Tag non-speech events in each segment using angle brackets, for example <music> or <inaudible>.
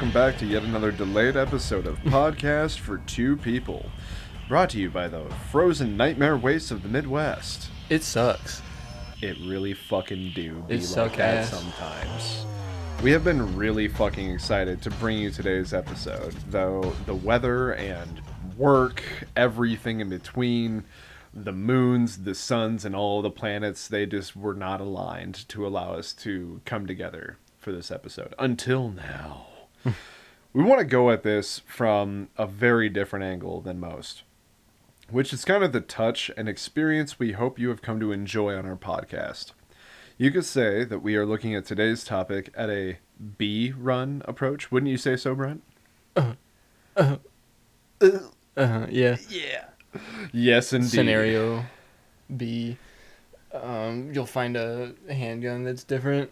welcome back to yet another delayed episode of Podcast for Two People. Brought to you by the frozen nightmare wastes of the Midwest. It sucks. It really fucking do be It like that ass. sometimes. We have been really fucking excited to bring you today's episode, though the weather and work, everything in between, the moons, the suns, and all the planets, they just were not aligned to allow us to come together for this episode. Until now. We want to go at this from a very different angle than most which is kind of the touch and experience we hope you have come to enjoy on our podcast. You could say that we are looking at today's topic at a B run approach. Wouldn't you say so, Brent? Uh huh. Yeah. Yeah. Yes, indeed. Scenario B. Um, you'll find a handgun that's different,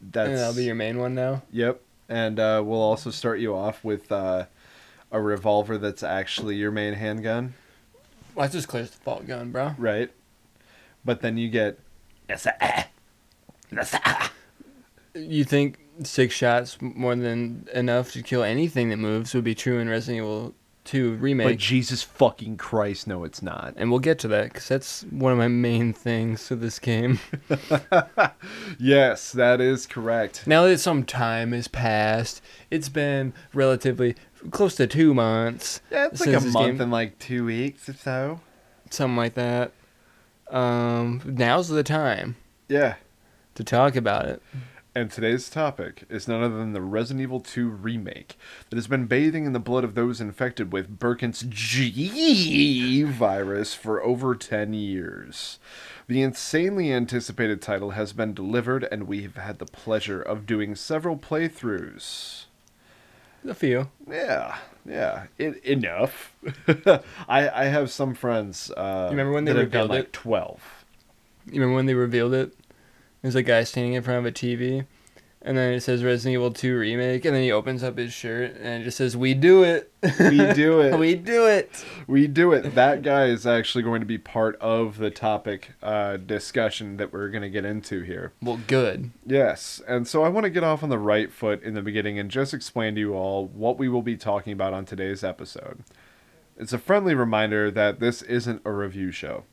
That's that'll be your main one now. Yep. And uh, we'll also start you off with uh, a revolver that's actually your main handgun, Well, that's just Claire's default gun, bro. right? But then you get You think six shots more than enough to kill anything that moves would be true in Resident Evil 2 But? Jesus fucking Christ, no, it's not. and we'll get to that because that's one of my main things to this game. <laughs> Yes, that is correct. now that some time has passed, it's been relatively close to two months. Yeah, it's like a month game- and like two weeks or so. something like that. Um, now's the time Yeah. to talk about it. And today's topic is none other than the Resident Evil 2 remake that has been bathing in the blood of those infected with Birkin's G virus for over 10 years. The insanely anticipated title has been delivered, and we have had the pleasure of doing several playthroughs. A few. Yeah, yeah, it, enough. <laughs> I I have some friends. Uh, You remember when they have done, revealed like it? twelve? You remember when they revealed it? There's a guy standing in front of a TV, and then it says Resident Evil 2 remake, and then he opens up his shirt and it just says, "We do it. We do <laughs> it. we do it." We do it. That guy is actually going to be part of the topic uh, discussion that we're going to get into here. Well, good. Yes, and so I want to get off on the right foot in the beginning and just explain to you all what we will be talking about on today's episode. It's a friendly reminder that this isn't a review show.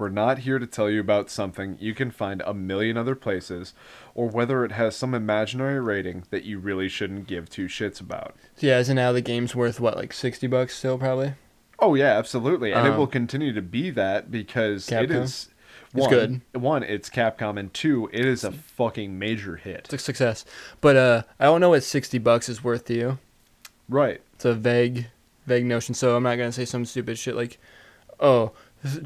We're not here to tell you about something you can find a million other places, or whether it has some imaginary rating that you really shouldn't give two shits about. So yeah, so now the game's worth what, like sixty bucks still, probably. Oh yeah, absolutely, and it Um, will continue to be that because Capcom? It's one, good. One, it's Capcom, and two, it is a fucking major hit. It's a success. But uh, I don't know what sixty bucks is worth to you. Right. It's a vague, vague notion. So I'm not gonna say some stupid shit like, oh,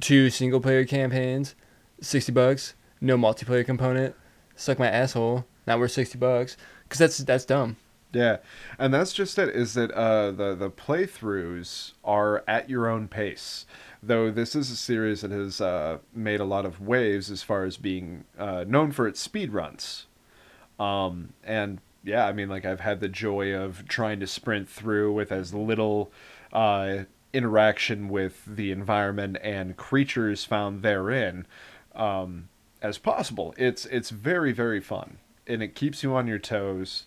two single player campaigns, sixty bucks, no multiplayer component, suck my asshole. Not worth sixty bucks, cause that's that's dumb. Yeah, and that's just it. Is that uh, the the playthroughs are at your own pace. Though this is a series that has uh, made a lot of waves as far as being uh, known for its speed runs. Um, and yeah, I mean, like I've had the joy of trying to sprint through with as little uh, interaction with the environment and creatures found therein um, as possible. It's it's very very fun, and it keeps you on your toes.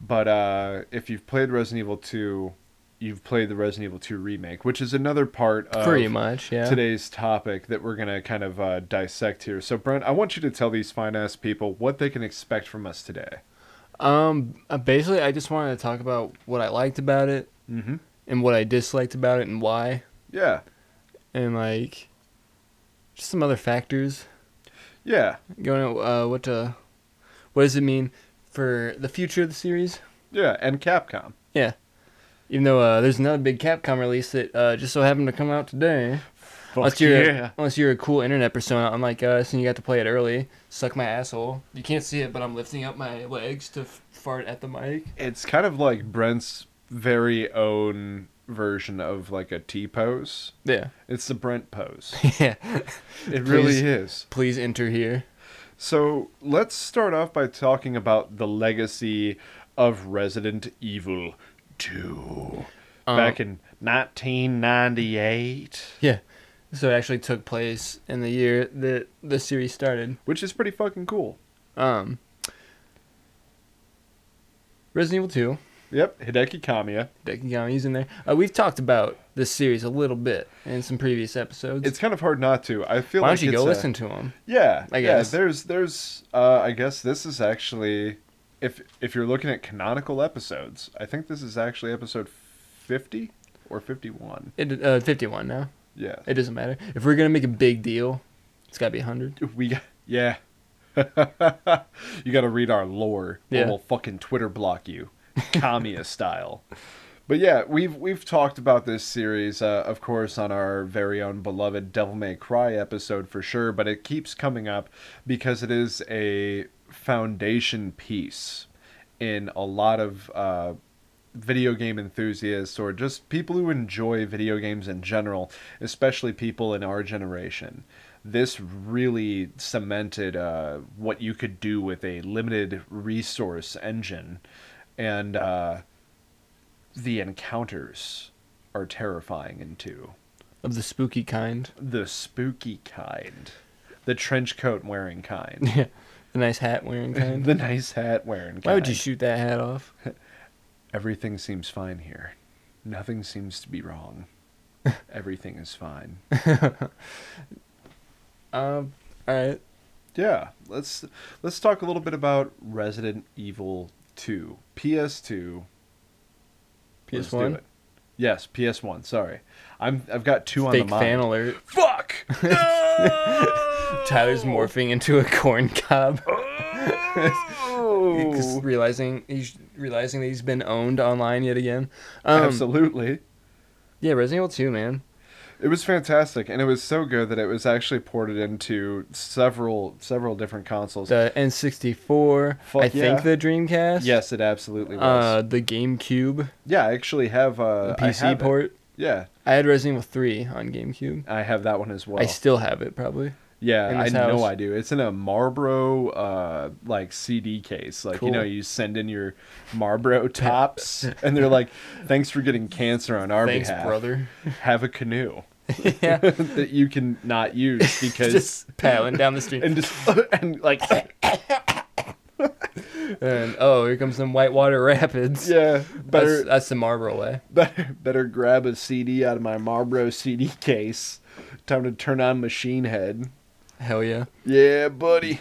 But uh, if you've played Resident Evil 2, you've played the Resident Evil 2 remake, which is another part of Pretty much, yeah. today's topic that we're going to kind of uh, dissect here. So, Brent, I want you to tell these fine ass people what they can expect from us today. Um, uh, basically, I just wanted to talk about what I liked about it Mm-hmm. And what I disliked about it and why, Yeah. and like, just some other factors. Yeah. Going uh, what uh, what does it mean for the future of the series? Yeah. And Capcom. Yeah. Even though uh, there's another big Capcom release that uh, just so happened to come out today. unless you're yeah. unless you're a cool internet persona unlike us and you got to play it early, suck my asshole. You can't see it, but I'm lifting up my legs to f- fart at the mic. It's kind of like Brent's very own version of like a T pose. Yeah. It's the Brent pose. <laughs> yeah. It really is. Please enter here. So let's start off by talking about the legacy of Resident Evil 2. Um, Back in 1998, Yeah. So it actually took place in the year that the series started. which is pretty fucking cool. Um, Resident Evil 2 Yep, Hideki Kamiya. Dekigami's in there. Uh, we've talked about this series a little bit in some previous episodes. It's kind of hard not to. I feel Why like don't you it's go a- listen to them? Yeah, I yeah. guess. There's, there's. Uh, I guess this is actually, if if you're looking at canonical episodes, I think this is actually episode fifty or fifty-one. It, uh, 51 now. Yeah, It doesn't matter. If we're going to make a big deal, it's got to be 100. we. Yeah. <laughs> you got to read our lore, Yeah. or we'll fucking Twitter block you, Kamiya style. But yeah, we've we've talked about this series, uh, of course, on our very own beloved Devil May Cry episode for sure. But it keeps coming up because it is a foundation piece in a lot of uh, video game enthusiasts or just people who enjoy video games in general, especially people in our generation. This really cemented uh, what you could do with a limited resource engine, and uh, the encounters are terrifying in two. Of the spooky kind. The spooky kind, the trench coat wearing kind, <laughs> Yeah. The nice hat wearing <laughs> kind. the nice hat wearing kind. Why would you shoot that hat off? <laughs> Everything seems fine here. Nothing seems to be wrong. Everything is fine. Um, alright. Yeah, let's let's talk a little bit about Resident Evil 2, PS2. PS1? Yes, PS1. Sorry, I'm I've got two on Fake the mind. fan alert. Fuck. <laughs> No! Tyler's morphing into a corn cob. Oh! <laughs> Realizing he's realizing that he's been owned online yet again. Um, Absolutely. Yeah, Resident Evil 2, man. It was fantastic, and it was so good that it was actually ported into several several different consoles. The N64. Fuck I yeah. think the Dreamcast. yes, it absolutely was. Uh, the GameCube. yeah, I actually have uh, The PC have it. port. Yeah, I had Resident Evil 3 on GameCube. I have that one as well. I still have it, probably. yeah, I this know. I do. It's in a Marlboro uh like CD case. Like you know, you send in your Marlboro <laughs> tops, and they're like, "Thanks for getting cancer on our Thanks, behalf. brother. Have a canoe <laughs> yeah. that you can not use <laughs> because." Just paddling down the street. <laughs> and just and like And oh, here comes some Whitewater Rapids. yeah That's, better that's the Marlboro way. better better grab a CD out of my Marlboro CD case. Time to turn on Machine Head. Hell yeah. Yeah, buddy.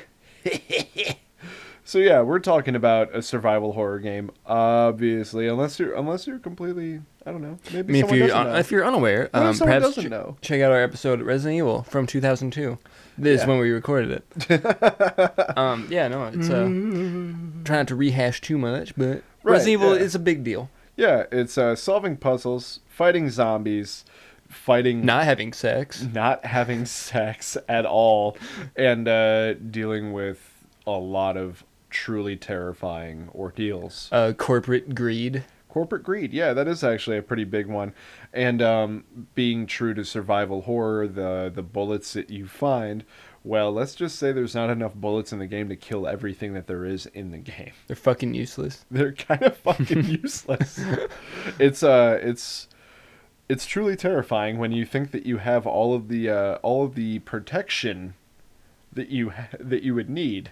so yeah, we're talking about a survival horror game, obviously. Unless you're unless you're completely, I don't know. Maybe I mean, if doesn't un- if you're unaware, What if um, perhaps doesn't ch- know? check out our episode Resident Evil from 2002. This is when we recorded it. <laughs> um, yeah, no, it's uh, trying not to rehash too much, but Right, Resident Evil yeah. is a big deal. yeah, it's uh, solving puzzles, fighting zombies, fighting Not having sex, not having sex at all, and uh, dealing with a lot of truly terrifying ordeals. uh, corporate greed. Corporate greed, yeah, that is actually a pretty big one. And um, being true to survival horror, the the bullets that you find, well, let's just say there's not enough bullets in the game to kill everything that there is in the game. They're fucking useless. <laughs> They're kind of fucking <laughs> useless. It's uh, it's it's truly terrifying when you think that you have all of the uh, all of the protection that you ha- <laughs> that you would need,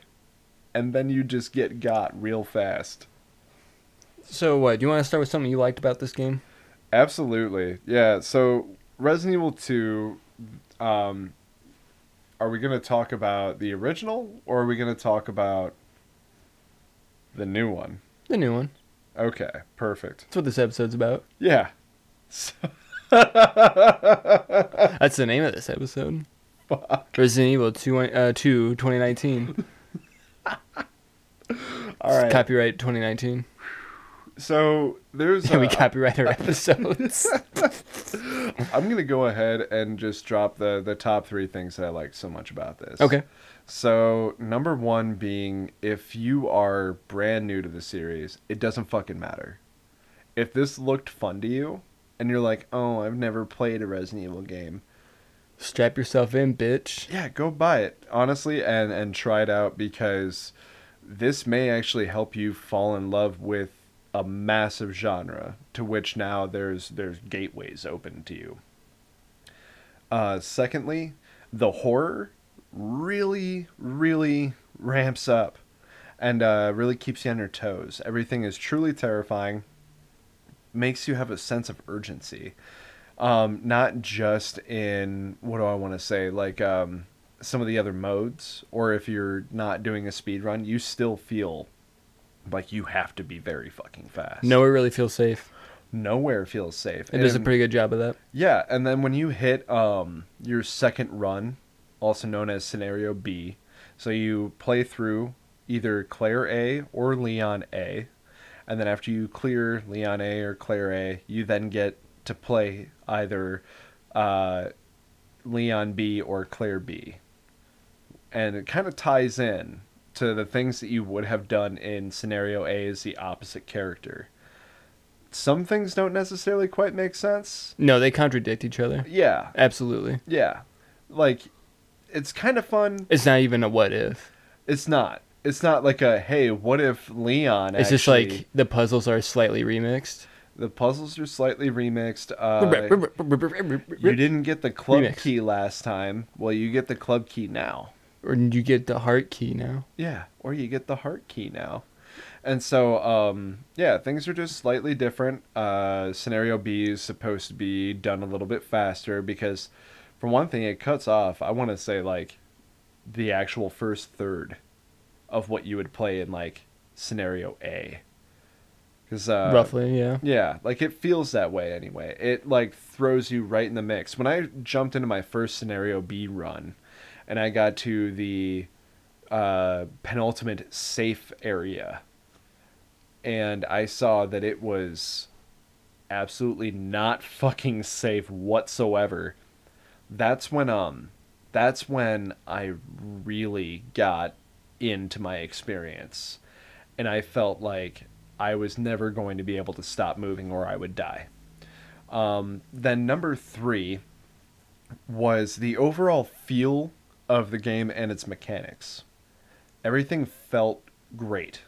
and then you just get got real fast. So what? Do you want to start with something you liked about this game? Absolutely. Yeah. So Resident Evil 2 um are we going to talk about the original or are we going to talk about the new one? The new one. Okay, perfect. That's what this episode's about. Yeah. So, <laughs> That's the name of this episode. Resident Evil 2, uh, 2 2019. <laughs> all right. Copyright 2019. So there's Can <laughs> we uh, copyright our <laughs> episodes. <laughs> I'm going to go ahead and just drop the the top 3 things that I like so much about this. okay. So, number one being if you are brand new to the series, it doesn't fucking matter. If this looked fun to you and you're like, oh, I've never played a Resident Evil game, Strap yourself in, bitch. yeah, go buy it, honestly, and, and try it out because this may actually help you fall in love with a massive genre to which now there's there's gateways open to you. Uh, secondly, the horror really, really ramps up and uh, really keeps you on your toes. Everything is truly terrifying. makes you have a sense of urgency. Um, not just in what do I want to say, like um, some of the other modes, or if you're not doing a speed run, you still feel like you have to be very fucking fast. Nowhere really feels safe. nowhere feels safe. It does a pretty good job of that. yeah, and then when you hit um, your second run, also known as scenario B, so you play through either Claire A or Leon A, and then after you clear Leon A or Claire A, you then get to play either uh, Leon B or Claire B. And it kind of ties in to the things that you would have done in scenario A as the opposite character. Some things don't necessarily quite make sense. No, they contradict each other. Yeah, Absolutely. yeah. Like, it's kind of fun. It's not even a what if. It's not. It's not like a hey, what if Leon? It's just actually- like the puzzles are slightly remixed. the puzzles are slightly remixed. Uh, you didn't get the club Remix. key last time. Well, you get the club key now. Or you get the heart key now. Yeah, or you get the heart key now. And so, um, yeah, things are just slightly different. Uh, scenario B is supposed to be done a little bit faster because, for one thing, it cuts off. I want to say like the actual first third of what you would play in like scenario A. Because uh, Roughly, yeah. yeah, like it feels that way anyway. It like throws you right in the mix. When I jumped into my first scenario B run and I got to the uh, penultimate safe area and I saw that it was absolutely not fucking safe whatsoever. That's when um that's when I really got into my experience and I felt like I was never going to be able to stop moving or I would die. Um, then number three was the overall feel of the game and its mechanics. Everything felt great.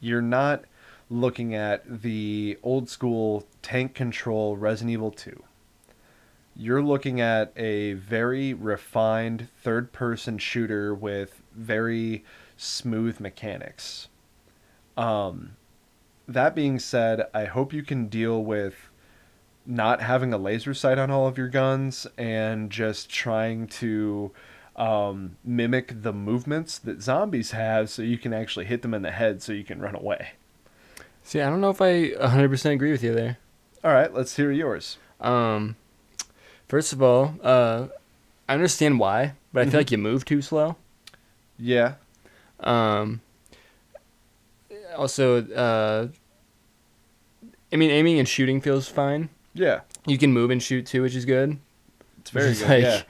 You're not looking at the old school tank control Resident Evil 2. You're looking at a very refined third person shooter with very smooth mechanics. Um, that being said, I hope you can deal with not having a laser sight on all of your guns and just trying to um, mimic the movements that zombies have so you can actually hit them in the head so you can run away. See, I don't know if I 100% agree with you there. All right, let's hear yours. Um, first of all, uh, I understand why, but I feel like you move too slow. Yeah. Um, also, uh, I mean, aiming and shooting feels fine. Yeah. You can move and shoot too, which is good. It's very good. like yeah.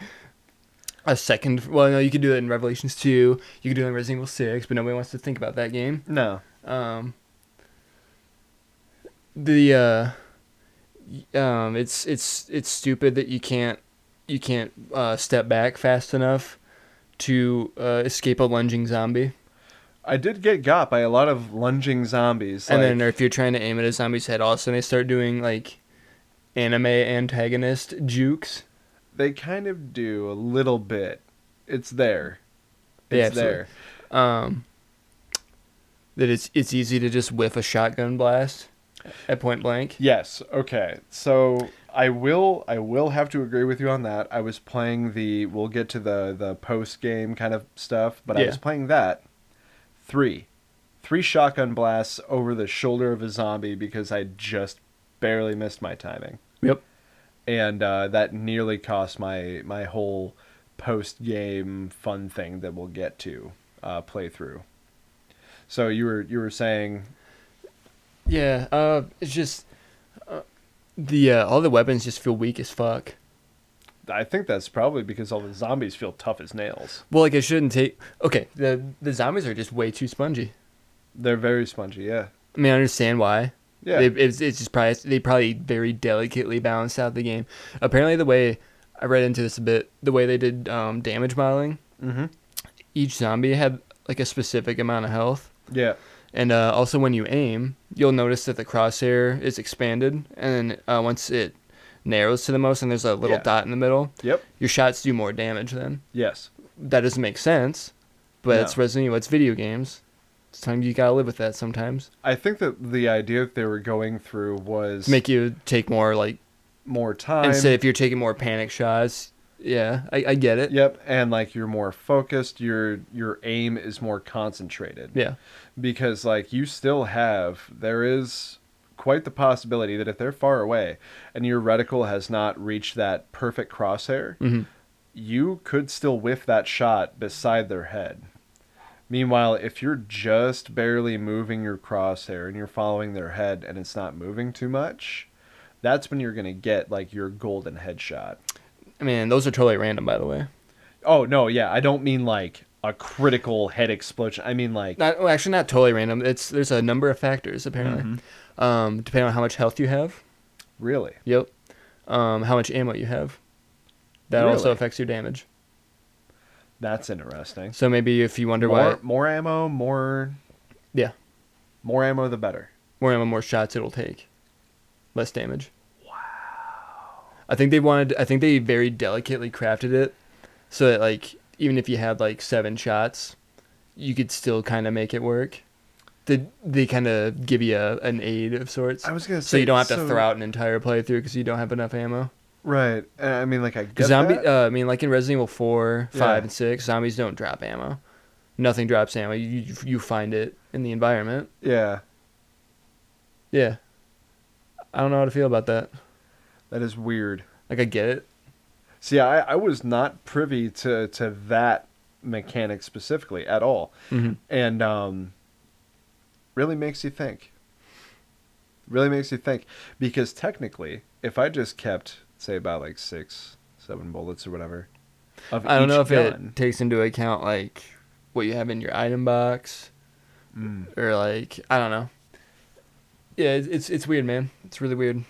A second, well, no, you could do it in Revelations 2. You could do it in Resident Evil 6, but nobody wants to think about that game. No. Um, the uh, um, it's it's it's stupid that you can't you can't uh, step back fast enough to uh, escape a lunging zombie. I did get got by a lot of lunging zombies. and like- then if you're trying to aim at a zombie's head, all of a sudden they start doing like anime antagonist jukes. They kind of do a little bit. It's there. Yeah, It's absolutely. there. Um, that it's it's easy to just whiff a shotgun blast at point blank. Yes. Okay. So I will I will have to agree with you on that. I was playing the we'll get to the the post game kind of stuff, but I was playing that three three shotgun blasts over the shoulder of a zombie because I just barely missed my timing. Yep. And uh, that nearly cost my my whole post game fun thing that we'll get to uh, playthrough. So you were you were saying Yeah. Uh, it's just uh, the uh, all the weapons just feel weak as fuck. I think that's probably because all the zombies feel tough as nails. Well, like it shouldn't take. Okay, the the zombies are just way too spongy. They're very spongy, yeah. I mean, I understand why. Yeah. They, it's, it's just probably they probably very delicately balanced out the game. Apparently, the way I read into this a bit, the way they did um, damage modeling, mm-hmm. each zombie had like a specific amount of health, Yeah. and uh, also when you aim, you'll notice that the crosshair is expanded, and then uh, once it narrows to the most, and there's a little Yeah. dot in the middle, Yep. your shots do more damage. Then Yes. that doesn't make sense, but No. it's Resident Evil. It's video games. Sometimes you gotta live with that. Sometimes I think that the idea that they were going through was make you take more like more time. and say if you're taking more panic shots. Yeah, I, I get it. Yep, and like you're more focused, your your aim is more concentrated. Yeah. Because like you still have there is quite the possibility that if they're far away and your reticle has not reached that perfect crosshair, Mhm. you could still whiff that shot beside their head. Meanwhile, if you're just barely moving your crosshair and you're following their head and it's not moving too much, that's when you're going to get like your golden headshot. I mean, those are totally random, by the way. Oh no, yeah, I don't mean like a critical head explosion. I mean like Not well, actually not totally random. It's there's a number of factors apparently. Um, depending on how much health you have. really. Yep. Um, how much ammo you have. That also affects your damage. That's interesting. So maybe if you wonder More, why more ammo, more Yeah. more ammo the better. more ammo, more shots it'll take, less damage. Wow. I think they wanted. I think they very delicately crafted it so that like even if you had like seven shots, you could still kind of make it work. They they kind of give you a, an aid of sorts, I was gonna say so you don't have to so- throw out an entire playthrough because you don't have enough ammo. Right. Uh, I mean like I get zombie, that. uh, I mean, like in Resident Evil four, five, Yeah. and six, zombies don't drop ammo. Nothing drops ammo. You you- you find it in the environment. yeah. Yeah. I don't know how to feel about that. That is weird. Like I get it. See, I, I was not privy to, to that mechanic specifically at all. Mhm. And um, really makes you think. Really makes you think. Because technically, if I just kept, say, about like six, seven bullets or whatever, of I don't know if gun, it takes into account like what you have in your item box Mm. or like I don't know. Yeah, it's it's, it's weird, man. It's really weird.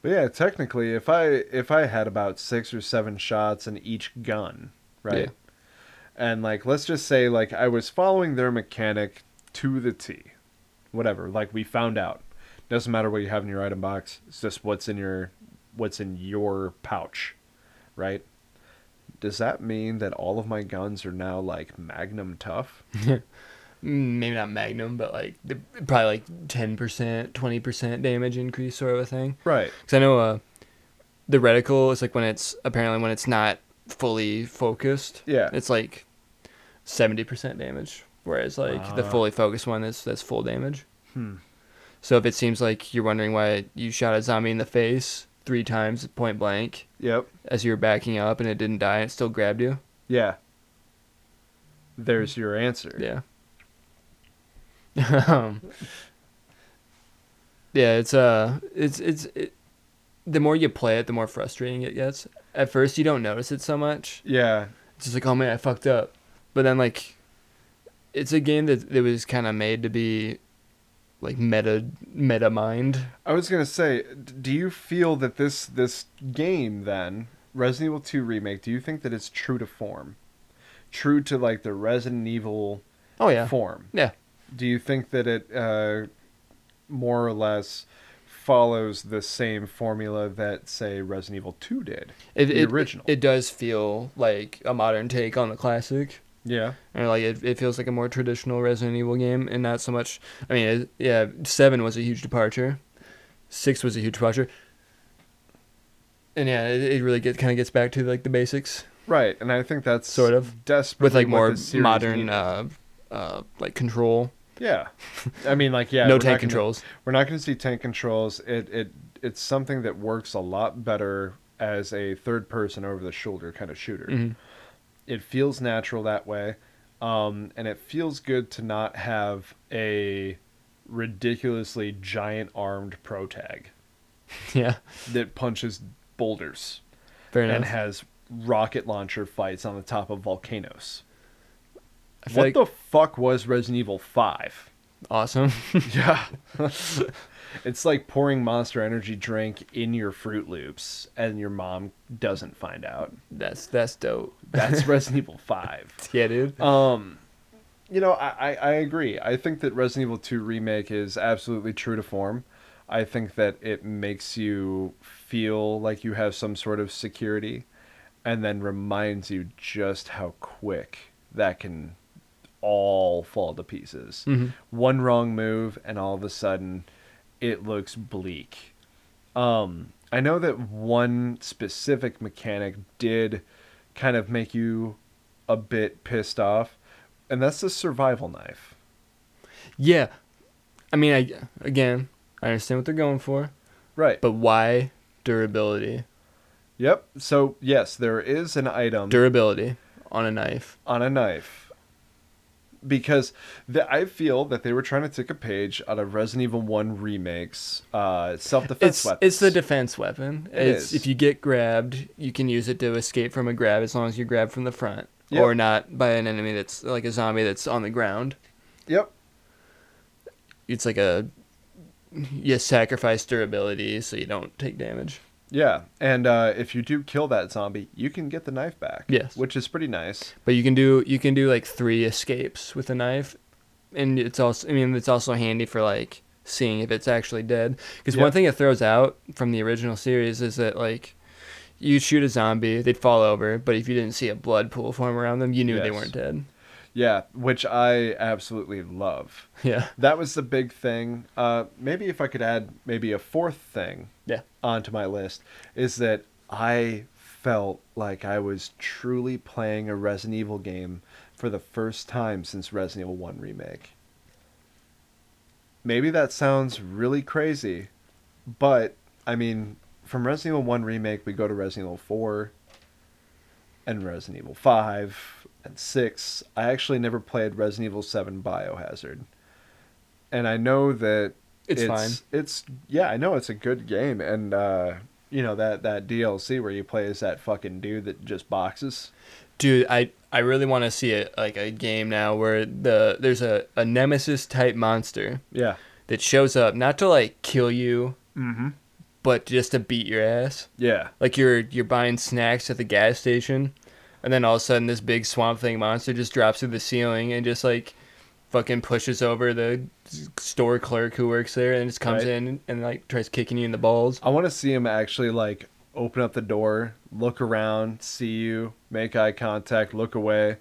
But yeah, technically, if I if I had about six or seven shots in each gun, right? Yeah. And like, let's just say like I was following their mechanic to the T, whatever. Like we found out, doesn't matter what you have in your item box. It's just what's in your what's in your pouch, right? Does that mean that all of my guns are now like Magnum tough? <laughs> Maybe not Magnum, but like the, probably like ten percent, twenty percent damage increase sort of a thing. Right. Because I know uh, the reticle is like when it's apparently when it's not fully focused. Yeah. It's like seventy percent damage, whereas like the Ah. fully focused one is that's full damage. Hmm. So if it seems like you're wondering why you shot a zombie in the face three times point blank Yep. as you were backing up and it didn't die, it still grabbed you. Yeah. There's your answer. Yeah. <laughs> um, yeah, it's uh, it's it's it, the more you play it, the more frustrating it gets. At first, you don't notice it so much. Yeah. It's just like, oh man, I fucked up. But then like, it's a game that that was kind of made to be like meta meta mind. I was gonna say, do you feel that this this game then Resident Evil 2 remake? Do you think that it's true to form, true to like the Resident Evil Oh yeah, form? yeah. Do you think that it uh, more or less follows the same formula that say Resident Evil 2 did? It, the it, original. It, does feel like a modern take on the classic. Yeah. And like it, it feels like a more traditional Resident Evil game, and not so much. I mean, it, yeah, seven was a huge departure, six was a huge departure, and yeah, it, it really get kind of gets back to like the basics Right, and I think that's Sort of. desperately with like more modern, uh, uh, like control. Yeah, I mean, like, yeah, <laughs> no tank not gonna- controls. We're not going to see tank controls. It it it's something that works a lot better as a third person over the shoulder kind of shooter. Mhm. It feels natural that way, um, and it feels good to not have a ridiculously giant armed pro tag <laughs> Yeah, that punches boulders fair and has rocket launcher fights on the top of volcanoes. What like the fuck was Resident Evil Five? awesome. <laughs> <laughs> Yeah. It's like pouring monster energy drink in your Fruit Loops and your mom doesn't find out. that's that's dope. That's <laughs> Resident Evil 5. Yeah, dude. Um you know, I, I, I agree. I think that Resident Evil 2 remake is absolutely true to form. I think that it makes you feel like you have some sort of security. and then reminds you just how quick that can all fall to pieces. Mhm. One wrong move, and all of a sudden, it looks bleak. Um, I know that one specific mechanic did kind of make you a bit pissed off, and that's the survival knife. Yeah. I mean, I again, I understand what they're going for, Right. but why durability? Yep. So yes, there is an item Durability on a knife. on a knife because the, I feel that they were trying to take a page out of Resident Evil One remakes uh, self defense It's weapons. it's the defense weapon. It it's is. if you get grabbed, you can use it to escape from a grab as long as you grab from the front Yep. or not by an enemy that's like a zombie that's on the ground. Yep. It's like a you sacrifice durability so you don't take damage. Yeah, and uh, if you do kill that zombie, you can get the knife back. Yes. which is pretty nice. But you can do you can do like three escapes with a knife, and it's also I mean it's also handy for like seeing if it's actually dead. Because Yeah. one thing it throws out from the original series is that like you shoot a zombie, they'd fall over, but if you didn't see a blood pool form around them, you knew they weren't dead. Yeah, which I absolutely love. Yeah. That was the big thing. Uh, maybe if I could add maybe a fourth thing Yeah. Onto my list is that I felt like I was truly playing a Resident Evil game for the first time since Resident Evil 1 Remake. Maybe that sounds really crazy, but I mean, from Resident Evil 1 Remake, we go to Resident Evil 4 and Resident Evil 5 and 6. I actually never played Resident Evil 7 Biohazard. And I know that It's fine. It's yeah, I know it's a good game and uh you know that that DLC where you play as that fucking dude that just boxes. Dude, I I really want to see it like a game now where the there's a, a nemesis type monster Yeah. that shows up not to like kill you, Mhm. but just to beat your ass. Yeah. Like you're you're buying snacks at the gas station, and then all of a sudden this big swamp thing monster just drops through the ceiling and just like fucking pushes over the store clerk who works there and just comes Right. in and like tries kicking you in the balls. I want to see him actually like open up the door, look around, see you, make eye contact, look away,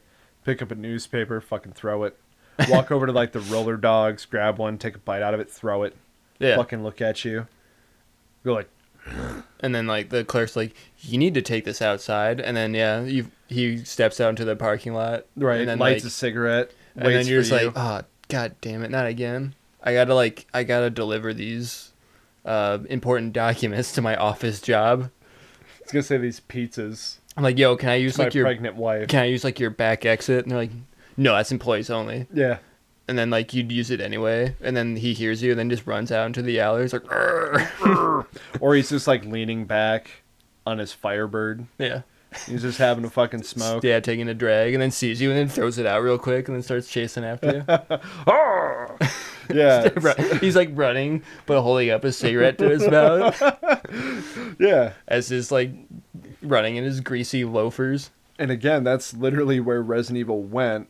pick up a newspaper, fucking throw it. <laughs> Walk over to like the roller dogs, grab one, take a bite out of it, throw it, Yeah. fucking look at you. Go like, <sniffs> And then like the clerk's like, "You need to take this outside." And then yeah, you he steps out into the parking lot. right, And then lights like, a cigarette, and then you're just you. like, "Oh, god damn it, not again." I gotta like I gotta deliver these uh, important documents to my office job. I was gonna say these pizzas. I'm like, "Yo, can I use like your pregnant wife. can I use like your back exit?" And they're like, "No, that's employees only." Yeah. And then like you'd use it anyway, and then he hears you, and then just runs out into the alley. He's like, "Arr." <laughs> Or he's just like leaning back on his Firebird. "Yeah, He's just having a fucking smoke. yeah," taking a drag, and then sees you, and then throws it out real quick, and then starts chasing after you. <laughs> <laughs> Yeah. He's like running, but holding up a cigarette to his mouth <laughs> yeah. as he's like running in his greasy loafers. And again, that's literally where Resident Evil went,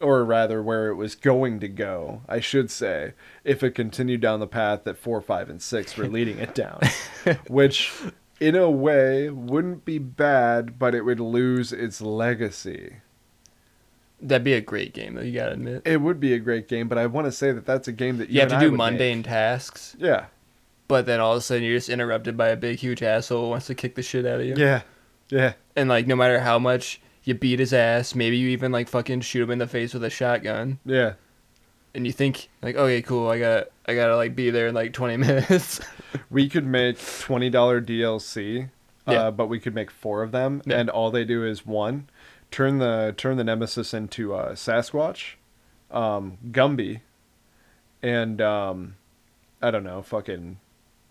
or rather, where it was going to go, I should say, if it continued down the path that 4, 5, and 6 were leading it down. Which, in a way, wouldn't be bad, but it would lose its legacy. That'd be a great game, though. You gotta admit. It would be a great game, but I want to say that that's a game that you, You have to do would make. mundane tasks, Yeah. but then all of a sudden you're just interrupted by a big, huge asshole who wants to kick the shit out of you. Yeah. Yeah. And like, no matter how much you beat his ass, maybe you even like fucking shoot him in the face with a shotgun, Yeah. And you think like, okay, cool, I got, to I gotta like be there in like 20 <laughs> minutes. We could make twenty dollar DLC, Yeah. uh, but we could make four of them, Yeah. and all they do is one, turn the turn the Nemesis into uh, Sasquatch, um, Gumby, and um, I don't know, fucking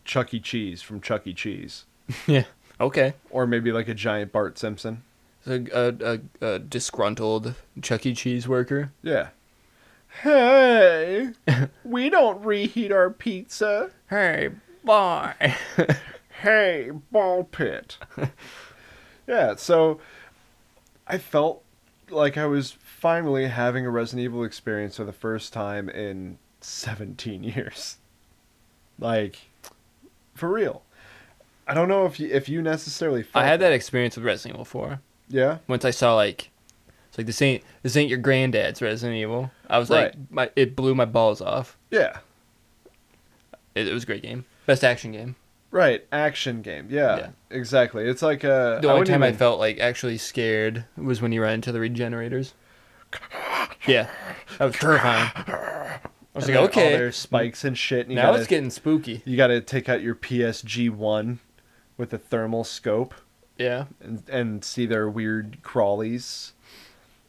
Chuck E. Cheese from Chuck E. Cheese, <laughs> yeah. Okay. or maybe like a giant Bart Simpson. So a, a, a disgruntled Chuck E. Cheese worker. Yeah. Hey, <laughs> we don't reheat our pizza. Hey, boy. <laughs> hey, ball pit. yeah, so I felt like I was finally having a Resident Evil experience for the first time in 17 <laughs> years. Like, for real. I don't know if you if you necessarily. I had that experience with Resident Evil 4. Yeah. Once I saw like, it's like this ain't this ain't your granddad's Resident Evil. I was Right. like, my it blew my balls off. Yeah. It, it was a great game, best action game. Right. Action game. Yeah. Yeah. Exactly. It's like a. The only time I felt like actually scared was when you ran into the regenerators. Yeah, that was terrifying. I was and like, okay, their spikes and shit. And you now gotta, it's getting spooky. You got to take out your PSG one with a thermal scope Yeah, and and see their weird crawlies.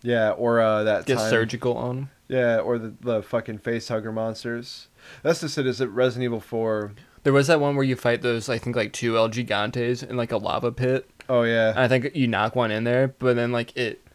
Yeah, or uh, that get time. surgical on 'em. Yeah, or the the fucking face hugger monsters. That's just it. Is it Resident Evil Four? There was that one where you fight those, I think, like two El Gigantes in like a lava pit. Oh yeah. And I think you knock one in there, but then like it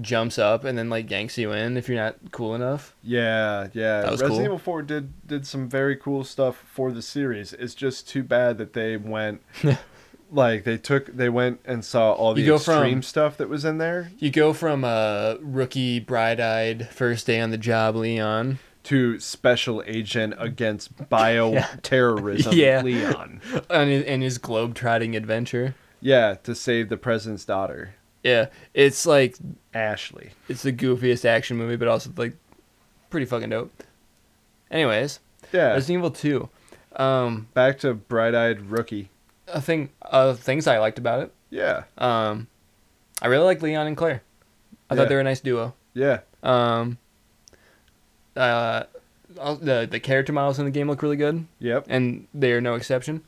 jumps up and then like yanks you in if you're not cool enough. Yeah, yeah. That was Resident cool. Evil 4 did did some very cool stuff for the series. It's just too bad that they went <laughs> like they took they went and saw all the You go from- stuff that was in there You go from a rookie, bright-eyed, first day on the job, Leon, to special agent against bioterrorism <laughs> Yeah. Leon. and his, and his globe-trotting adventure. Yeah, to save the president's daughter, Yeah, it's like Ashley. it's the goofiest action movie, but also like pretty fucking dope. Anyways, Yeah. Resident Evil Two. Um, Back to bright-eyed rookie. A thing, uh, things I liked about it. Yeah. Um, I really like Leon and Claire. I Yeah. thought they were a nice duo. Yeah. Um, uh, the the character models in the game look really good, Yep. and they are no exception.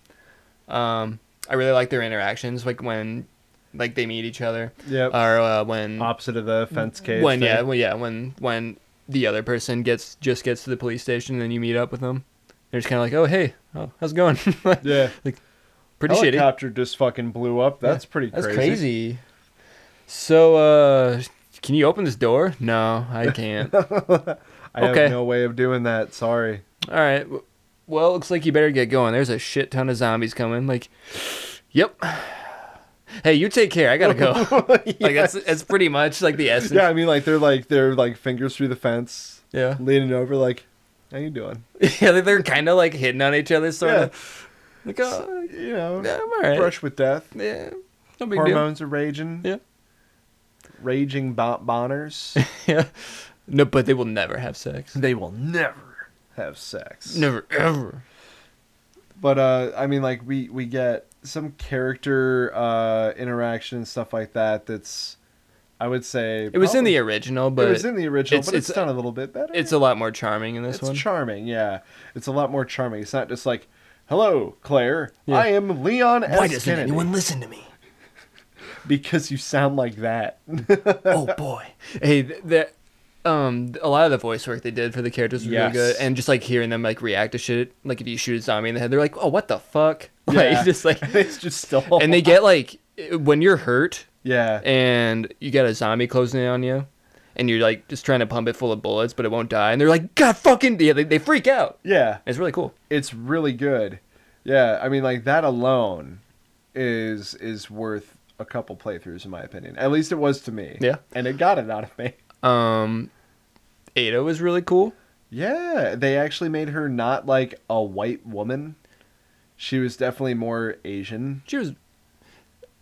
Um, I really like their interactions, like when like they meet each other, Yep. or uh, when Opposite of the fence cage. when thing. yeah, well, yeah, when when the other person gets just gets to the police station, and then you meet up with them. They're just kind of like, oh hey, oh, how's it going? <laughs> Yeah. Pretty shitty. Helicopter just fucking blew up. That's pretty That's crazy. crazy. So, uh, can you open this door? No, I can't. <laughs> I Okay. have no way of doing that. Sorry. All right. Well, looks like you better get going. There's a shit ton of zombies coming. Like, yep. Hey, you take care. I gotta go. <laughs> <laughs> Like that's that's pretty much like the essence. Yeah, I mean, like they're like they're like fingers through the fence, Yeah. leaning over, like, "How you doing?" Yeah. they- They're kind of like hitting on each other, sort Yeah. of. Like, oh, You know, yeah, I'm all right. brush with death. Yeah. No big deal. Hormones are raging. Yeah. Raging bon- bonners. <laughs> Yeah. No, but they will never have sex. they will never have sex. Never ever. But uh, I mean, like we we get some character uh interaction and stuff like that. That's, I would say, It was in the original, but it was in the original, it's- but it's, it's- done a little bit better. it's a lot more charming in this it's one. charming, yeah. It's a lot more charming. It's not just like, "Hello, Claire. Yeah. I am Leon S. Why doesn't Kennedy." anyone listen to me? Because you sound like that. <laughs> oh boy. Hey, th- the um a lot of the voice work they did for the characters was Yes. really good, and just like hearing them like react to shit, like if you shoot a zombie in the head, they're like, "Oh, what the fuck?" <laughs> Yeah. Like just like, <laughs> it's just still. and they get like when you're hurt yeah. and you got a zombie closing in on you, and you're like just trying to pump it full of bullets, but it won't die, and they're like, "God fucking!" Yeah, they, they freak out. yeah. It's really cool. It's really good. Yeah. I mean, like that alone is is worth a couple playthroughs in my opinion. At least it was to me. Yeah. And it got it out of me. Um, Ada was really cool. Yeah, they actually made her not like a white woman. She was definitely more Asian. She was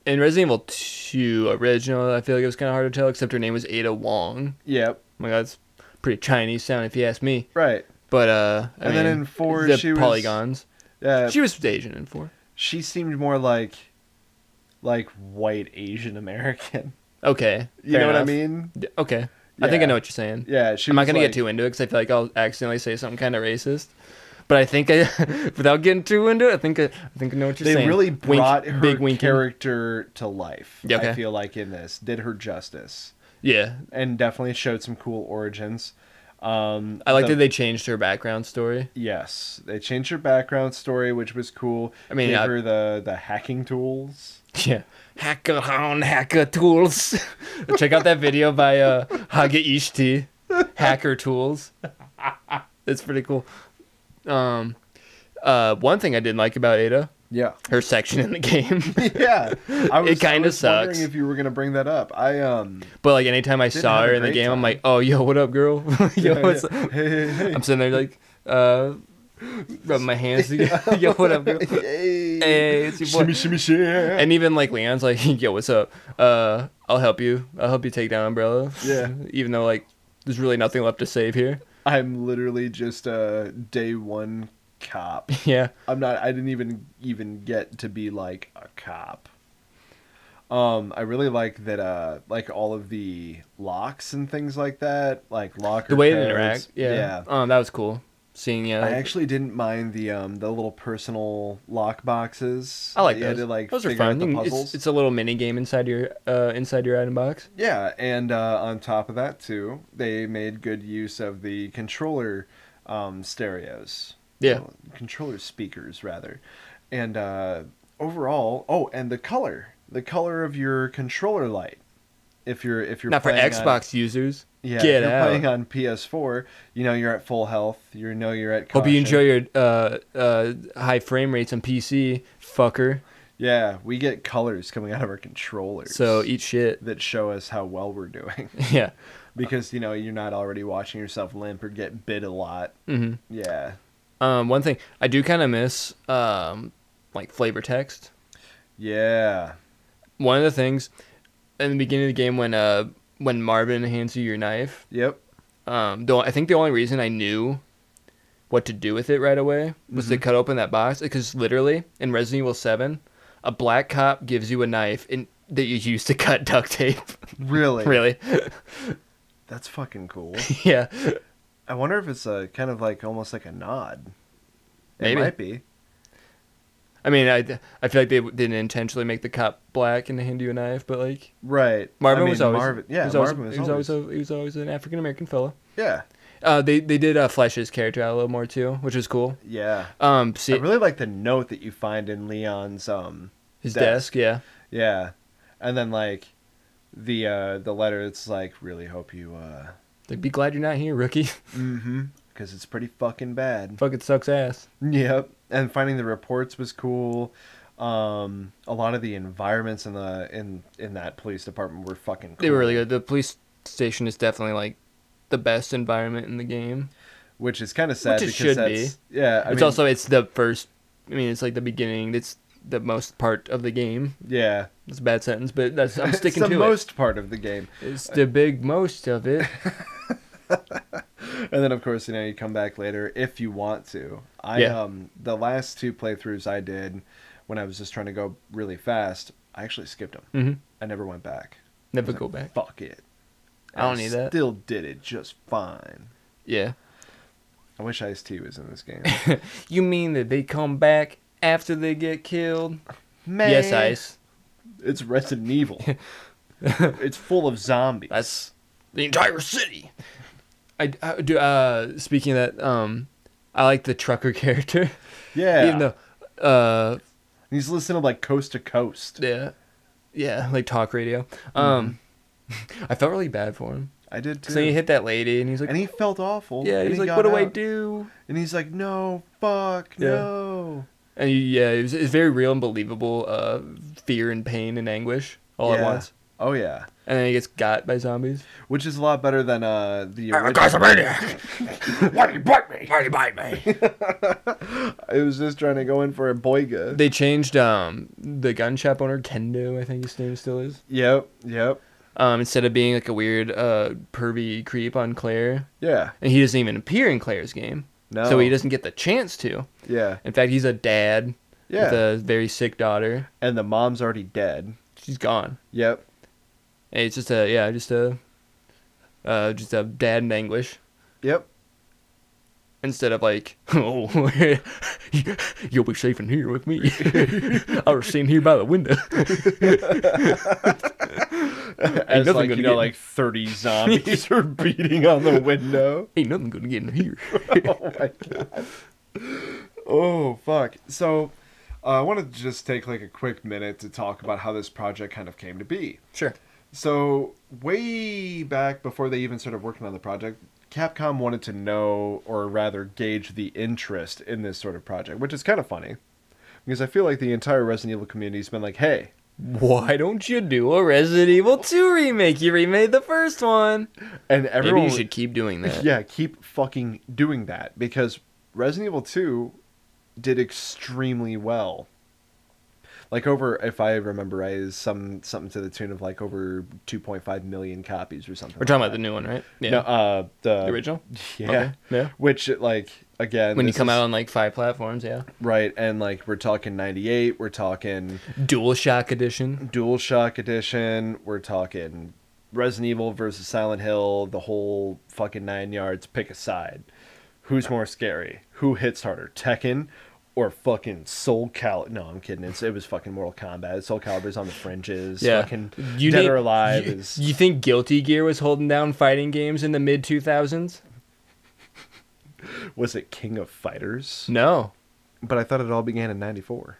in Resident Evil 2 original. I feel like it was kind of hard to tell, except her name was Ada Wong. Yep. Oh my god, it's pretty Chinese sound if you ask me. Right. But uh, I And then in four, the she was- polygons. Yeah. She was Asian in four. she seemed more like like white Asian American. Okay, You know what I mean? Okay, I think I know what you're saying. Yeah, she I'm not was gonna like, get too into it because I feel like I'll accidentally say something kind of racist. But I think I, <laughs> without getting too into it, I think I, I think I know what you're They saying. They really Wink- brought her big winking. character to life. Yeah, okay. I feel like in this did her justice Yeah, and definitely showed some cool origins. Um, I like the- that they changed her background story. Yes, they changed her background story, which was cool. I mean, gave I- her the the hacking tools. <laughs> Yeah. Hacker on hacker tools. <laughs> Check out that video by uh Hage Ishti. Hacker tools. It's pretty cool. Um uh one thing I didn't like about Ada, Yeah, her section in the game. <laughs> yeah. I <laughs> was, It kinda I was wondering sucks. if you were gonna bring that up. I um. but like anytime I saw her in the game, I'm like, oh yo, what up, girl? <laughs> yo, yeah, what's yeah. up? Hey, hey, hey. I'm sitting there like, uh rubbing my hands together. yo, what up, girl? hey. Hey, Hey, it's your boy. shimmy, shimmy, shimmy. And even like Leon's like, yo, what's up? Uh, I'll help you. I'll help you take down Umbrella. Yeah. Even though like there's really nothing left to save here. I'm literally just a day one cop. <laughs> yeah. I'm not. I didn't even even get to be like a cop. Um, I really like that. Uh, like all of the locks and things like that, like locker. The way to codes. interact. Yeah. yeah. Oh, that was cool. Seeing yeah. I actually didn't mind the um the little personal lock boxes. I like that you had those. to like those are fun. It's, it's a little mini game inside your uh inside your item box. Yeah, and uh, on top of that too, they made good use of the controller um, stereos. Yeah. Well, controller speakers rather, and uh, overall, oh, and the color, the color of your controller light. If you're if you're Not for playing on- Xbox users. yeah, Get you're out. playing on PS4, you know you're at full health. You know you're at. Hope you enjoy your uh uh high frame rates on PC, fucker. Yeah, we get colors coming out of our controllers. So eat shit. that show us how well we're doing. <laughs> yeah. because you know you're not already watching yourself limp or get bit a lot. hmm Yeah. Um, one thing I do kind of miss, um, like flavor text. Yeah. One of the things in the beginning of the game when uh when Marvin hands you your knife, Yep. um, the, I think the only reason I knew what to do with it right away was to Mhm. cut open that box because literally in Resident Evil Seven, a black cop gives you a knife in, that you use to <laughs> cut duct tape. Really? <laughs> really? That's fucking cool. <laughs> yeah. I wonder if it's a kind of like almost like a nod. It Maybe. might be. I mean, I, I feel like they didn't intentionally make the cop black and hand you a knife, but like Right. Marvin I mean, was always Marvin, yeah, was always, Marvin was he was always, always, a, he was always an African American fella. yeah, Uh, they they did uh, flesh his character out a little more too, which was cool. yeah. Um, see I really like the note that you find in Leon's um his desk. desk, yeah, yeah, and then like the uh the letter. It's like really hope you uh like be glad you're not here, rookie. <laughs> mm-hmm because it's pretty fucking bad. Fucking sucks ass. Yep. And finding the reports was cool. Um, a lot of the environments in the in in that police department were fucking cool. They were really good. The police station is definitely like the best environment in the game. Which is kind of sad Which it because should that's yeah. I it's mean, also it's the first. I mean, it's like the beginning. It's the most part of the game. yeah. It's a bad sentence, but that's I'm <laughs> sticking it's the most part of the game. It's the big most of it. <laughs> And then of course, you know, you come back later if you want to. I Yeah. um the last two playthroughs I did when I was just trying to go really fast, I actually skipped them. hmm I never went back. Never go like, back. Fuck it. I don't need that. Still did it just fine. Yeah. I wish Ice T was in this game. <laughs> You mean that they come back after they get killed? Man, Yes, Ice. It's Resident Evil. <laughs> it's full of zombies. That's the entire city. I, I do. Uh, speaking of that, um, I like the trucker <laughs> character. yeah. Even though, uh, He's listening to like coast to coast. yeah, yeah, like talk radio. Um, <laughs> I felt really bad for him. I did too. So he hit that lady, and he's like, and he felt awful. "Yeah." He's he like, "What do I do?" And he's like, no, fuck, Yeah. no. And he, yeah, it was, it was very real and believable. Uh, fear and pain and anguish all at once. Oh yeah. And then he gets got by zombies. Which is a lot better than uh the Ah, maniac. Why do you bite me? Why do you bite me? <laughs> I was just trying to go in for a boyga. They changed um the gun shop owner Kendo, I think his name still is. Yep, yep. Um, instead of being like a weird uh pervy creep on Claire, Yeah. and he doesn't even appear in Claire's game, No. so he doesn't get the chance to. Yeah. In fact, he's a dad Yeah. with a very sick daughter. and the mom's already dead. She's gone. Yep. And it's just a yeah, just a uh just a dad in English Yep. instead of like <laughs> oh <laughs> you'll be safe in here with me. <laughs> I was sitting here by the window. As nothing like gonna you know, get- like thirty zombies are beating on the window. Ain't nothing gonna get in here. oh my god. Oh fuck. So, uh, I wanted to just take like a quick minute to talk about how this project kind of came to be. Sure. So, way back before they even started working on the project, Capcom wanted to know, or rather gauge the interest in this sort of project, which is kind of funny. Because I feel like the entire Resident Evil community has been like, hey, Why don't you do a Resident Evil 2 remake? You remade the first one. and everyone. Maybe you should keep doing that. Yeah, keep fucking doing that. Because Resident Evil 2 did extremely well Like over, if I remember right, is some something to the tune of like over 2.5 million copies or something. We're talking about the new one, right? Yeah. No, uh, the, the original. <laughs> Yeah. Okay, yeah. Which like again, When you come is- out on like five platforms, yeah. right, and like we're talking 98, we're talking Dual Shock Edition. Dual Shock edition, we're talking Resident Evil versus Silent Hill, the whole fucking nine yards. Pick a side. Who's more scary? Who hits harder, Tekken or fucking Soul Cal? No, I'm kidding. It's, it was fucking Mortal Kombat. Soul Calibur's on the fringes. Yeah. Fucking You Dead think- or Alive you, is. You think Guilty Gear was holding down fighting games in the mid 2000s? Was it King of Fighters? No. But I thought it all began in '94.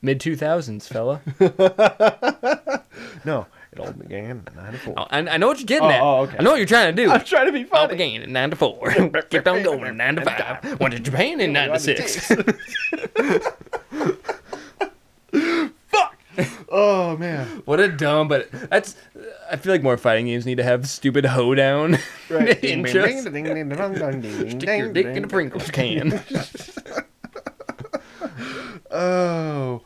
Mid 2000s, fella. <laughs> No, it all began in '94. Oh, I, I know what you're getting Oh, at. oh, okay. I know what you're trying to do. I'm trying to be funny. All began in 94. <laughs> Kept on going nine to five. Went to Japan in <laughs> 96. <laughs> Fuck. Oh man. what a dumb, but that's. I feel like more fighting games need to have stupid hoedown intros. Stick your dick in a Pringles can. Oh,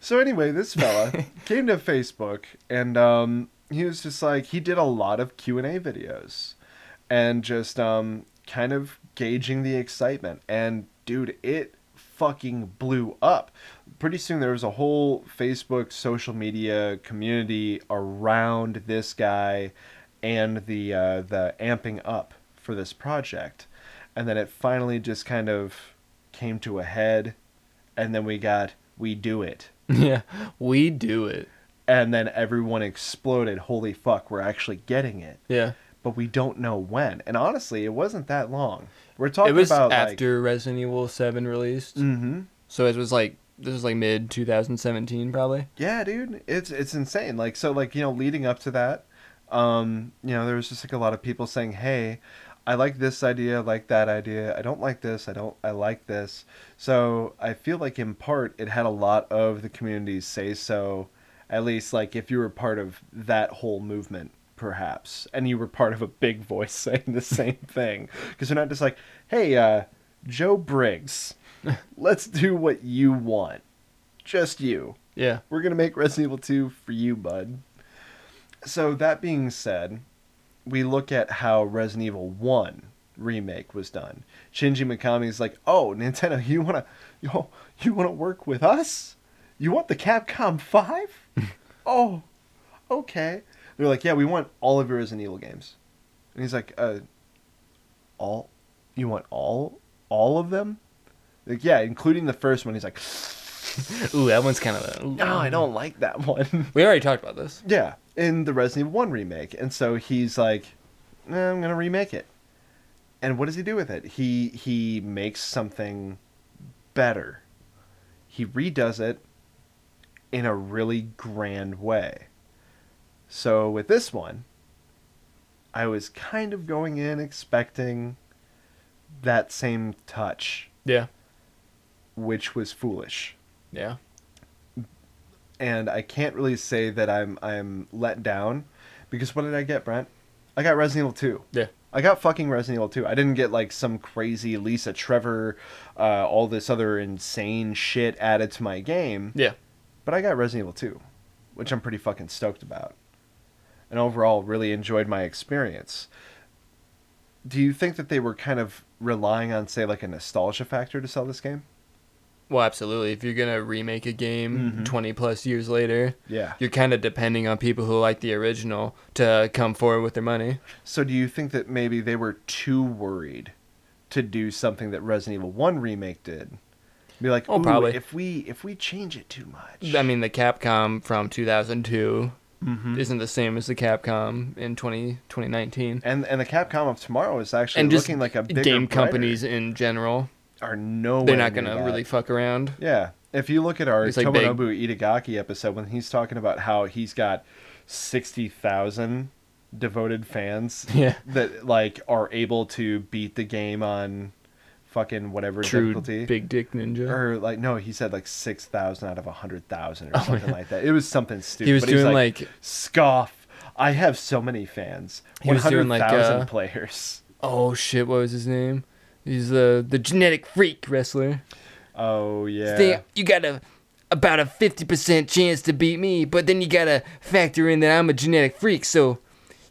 So anyway, this fella <laughs> came to Facebook and um, he was just like he did a lot of Q and A videos, and just um, kind of gauging the excitement. And dude, it fucking blew up. Pretty soon there was a whole Facebook social media community around this guy and the uh, the amping up for this project, and then it finally just kind of came to a head and then we got we do it yeah, we do it. and then everyone exploded holy fuck we're actually getting it Yeah. but we don't know when and honestly it wasn't that long we're talking It was about after Resident Evil 7 released. mm-hmm So it was like, this was like mid 2017 probably. yeah dude it's it's insane like so like you know leading up to that um you know there was just like a lot of people saying hey i like this idea I like that idea i don't like this i don't i like this so i feel like in part it had a lot of the community's say so at least like if you were part of that whole movement perhaps and you were part of a big voice <laughs> saying the same thing because they're not just like hey uh joe briggs <laughs> let's do what you want just you Yeah. we're gonna make Resident Evil 2 for you, bud. So that being said, we look at how Resident Evil 1 remake was done. Shinji Mikami's like, "Oh, Nintendo, you wanna, you, you wanna work with us? You want the Capcom 5? <laughs> oh, okay." They're like, "Yeah, we want all of your Resident Evil games," and he's like, "Uh, all? You want all, all of them?" Like, yeah, including the first one. He's like, <laughs> Ooh, that one's kind of. "No, I don't like that one." We already talked about this. Yeah, in the Resident Evil 1 remake. And so he's like, eh, I'm going to remake it. And what does he do with it? He he makes something better. He redoes it in a really grand way. So with this one, I was kind of going in expecting that same touch, Yeah. which was foolish. Yeah. And I can't really say that I'm I'm let down because what did I get, Brent? I got Resident Evil 2. Yeah. I got fucking Resident Evil 2. I didn't get like some crazy Lisa Trevor, uh, all this other insane shit added to my game, Yeah. but I got Resident Evil 2, which I'm pretty fucking stoked about. And overall, really enjoyed my experience. Do you think that they were kind of relying on, say, like a nostalgia factor to sell this game? Well, absolutely. If you're gonna remake a game Mhm. 20 plus years later, Yeah. you're kind of depending on people who like the original to come forward with their money. So do you think that maybe they were too worried to do something that Resident Evil 1 remake did? Be like, Oh, probably. if we if we change it too much. I mean, the Capcom from 2002 Mhm. isn't the same as the Capcom in 20, 2019. and and the Capcom of tomorrow is actually looking like a bigger, game brighter- companies in general, are nowhere they're not gonna really fuck around. Yeah, if you look at our It's like big- Itagaki episode when he's talking about how he's got sixty thousand devoted fans <laughs> Yeah. that like are able to beat the game on fucking whatever True difficulty. big dick ninja. or like no, he said like six thousand out of a hundred thousand or Oh, something yeah. like that. It was something stupid. he was doing like, scoff. I have so many fans. He was doing, like, thousand uh, players. oh shit, what was his name? He's the the genetic freak wrestler. Oh yeah. They- you gotta about a 50% chance to beat me, but then you gotta factor in that I'm a genetic freak, so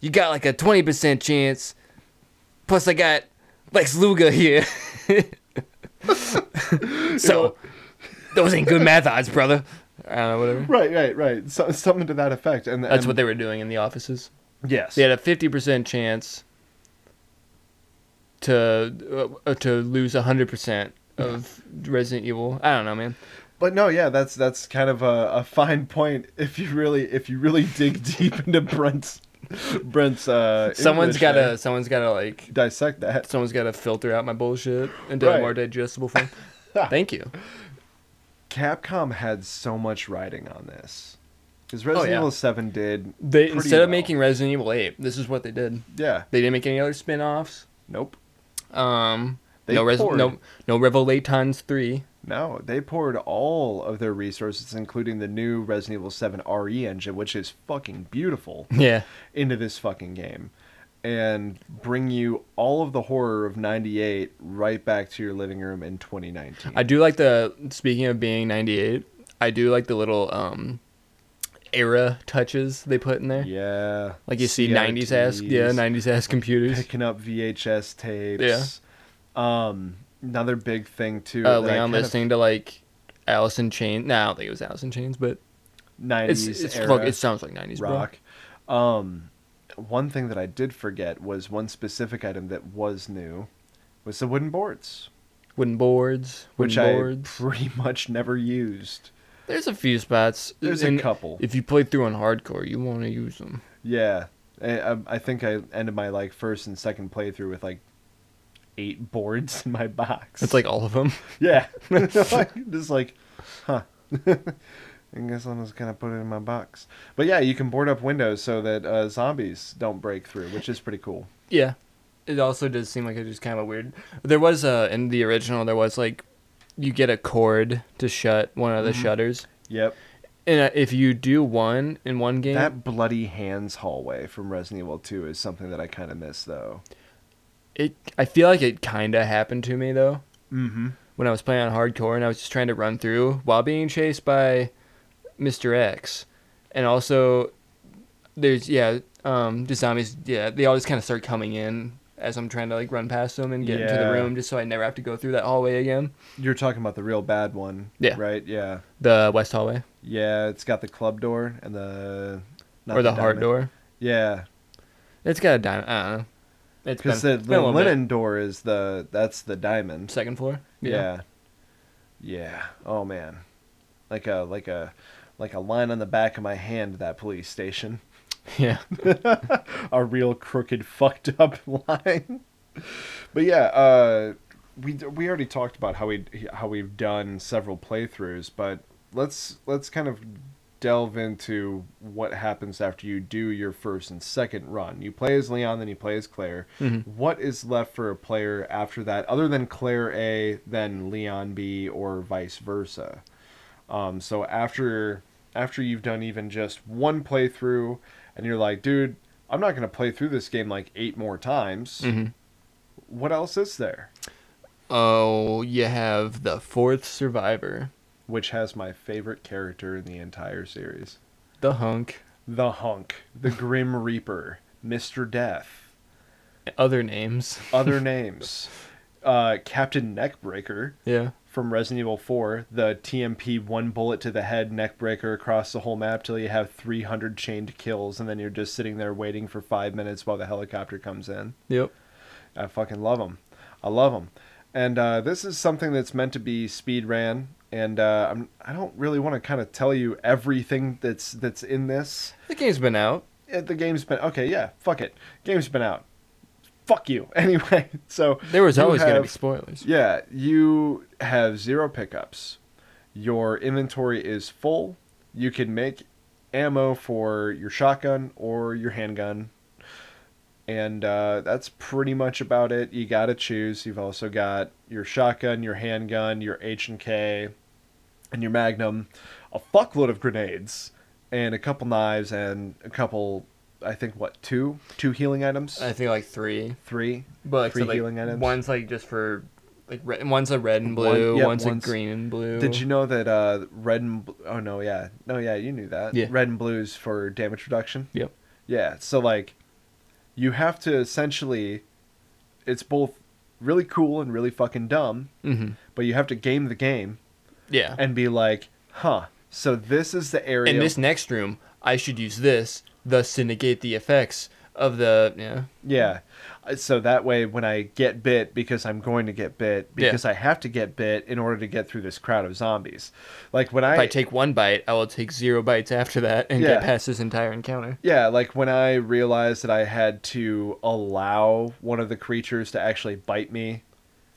you got like a 20% chance. Plus, I got Lex Luger here. <laughs> so, those ain't good math odds, brother. I don't know, whatever. Right, right, right. So, something to that effect. And That's and- what they were doing in the offices. Yes. They had a 50% chance to uh, to lose 100% of Resident Evil. I don't know, man. But no, yeah, that's that's kind of a, a fine point <laughs> if you really if you really dig <laughs> deep into Brent's Brent's uh Someone's got to someone's got to like dissect that. someone's got to filter out my bullshit into a Right. more digestible form. <laughs> Thank you. Capcom had so much writing on this. Because Resident Oh, yeah. Evil 7 did They instead of making Resident Evil 8, this is what they did. Yeah. They didn't make any other spin-offs. Nope. Um They no Res- poured- no no Revelations 3. No, they poured all of their resources, including the new Resident Evil 7 RE engine, which is fucking beautiful, <laughs> Yeah. into this fucking game. And bring you all of the horror of 98 right back to your living room in 2019. I do like the speaking of being 98, I do like the little um era touches they put in there. Yeah. Like you see 90s ass yeah, 90s ass computers. Picking up VHS tapes. Yeah. Um, another big thing, too. Uh, Leon kind of- listening to like in Chains. No, I don't think it was in Chains, but 90s it's it's era fuck, it sounds like 90s rock. Um, one thing that I did forget was one specific item that was new was the wooden boards. Wooden boards, wooden which boards. I pretty much never used. There's a few spots. There's a couple. If you play through on hardcore, you want to use them. Yeah, I, I- I think I ended my like first and second playthrough with like eight boards in my box. It's like all of them. yeah, <laughs> <laughs> just like, huh. <laughs> I guess I'm just gonna put it in my box. But yeah, you can board up windows so that uh, zombies don't break through, which is pretty cool. Yeah. It also does seem like it's just kind of weird. There was uh in the original there was like you get a cord to shut one of the Mhm. shutters. Yep. And uh, if you do one in one game, That bloody hands hallway from Resident Evil 2 is something that I kind of miss, though. it I feel like it kind of happened to me though Mm-hmm. when I was playing on hardcore and I was just trying to run through while being chased by Mr. X. And also there's yeah, um the zombies yeah, they always kind of start coming in as I'm trying to like run past them and get into the room just so I never have to go through that hallway again. You're talking about the real bad one, Yeah. right? Yeah, The west hallway yeah. It's got the club door and the not or the, heart door. Yeah, It's got a diamond. I don't know. It's because the, the little bit. linen door is the that's the diamond. second floor. Yeah. yeah, Oh man, like a like a like a line on the back of my hand. That police station, Yeah. <laughs> a real crooked, fucked up <laughs> line. but yeah, uh, we we already talked about how we how we've done several playthroughs, but let's let's kind of delve into what happens after you do your first and second run. You play as Leon, then you play as Claire. Mhm. What is left for a player after that, other than Claire A, then Leon B, or vice versa? Um, so after after you've done even just one playthrough, and you're like, dude, I'm not gonna play through this game like eight more times. hmm What else is there? Oh, you have the fourth survivor, Which has my favorite character in the entire series, the hunk. the Hunk, the Grim Reaper, Mister Death. Other names. Other <laughs> names, uh, Captain Neckbreaker. Yeah. From Resident Evil 4, the TMP one bullet to the head neck breaker across the whole map till you have 300 chained kills, and then you're just sitting there waiting for five minutes while the helicopter comes in. Yep. I fucking love them. I love them. And uh, this is something that's meant to be speed ran, and uh, I'm, I don't really want to kind of tell you everything that's that's in this. The game's been out. The game's been okay, yeah, fuck it. Game's been out. Fuck you. <laughs> Anyway, so There was always gonna be spoilers. yeah, you have zero pickups. Your inventory is full. You can make ammo for your shotgun or your handgun. And uh, that's pretty much about it. You got to choose. You've also got your shotgun, your handgun, your H and K, and your Magnum, a fuckload of grenades, and a couple knives, and a couple. I think what two two healing items, I think like three, three. but like, Three so, like healing items? one's like just for like red, one's a red and One- blue, yeah, one's, one's- a green and blue. Did you know that uh, red and bl- oh no yeah no yeah you knew that Yeah. red and blues for damage reduction Yep. yeah so like you have to essentially it's both really cool and really fucking dumb Mm-hmm. but you have to game the game Yeah. and be like huh so this is the area In this next room, I should use this, thus to negate the effects of the yeah. Yeah. So that way, when I get bit, because I'm going to get bit, Yeah. because I have to get bit in order to get through this crowd of zombies. Like when I, If I take one bite, I will take zero bites after that and Yeah. get past this entire encounter. yeah, like when I realized that I had to allow one of the creatures to actually bite me,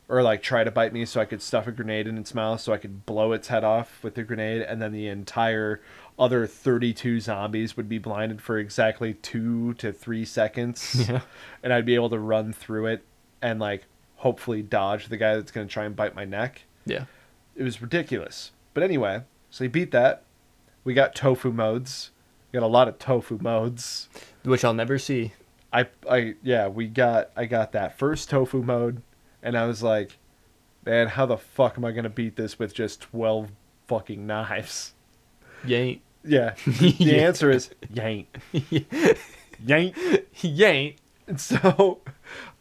or like try to bite me, so I could stuff a grenade in its mouth, so I could blow its head off with the grenade, and then the entire other 32 zombies would be blinded for exactly two to three seconds. <laughs> Yeah. and I'd be able to run through it and like hopefully dodge the guy that's going to try and bite my neck. Yeah. It was ridiculous. But anyway, so he beat that. We got tofu modes. We got a lot of tofu modes. Which I'll never see. I I yeah, we got I got that first tofu mode and I was like, man, how the fuck am I going to beat this with just 12 fucking knives? Yank. Yeah. <laughs> The Yeah. answer is yank. <laughs> yank. Yank. So,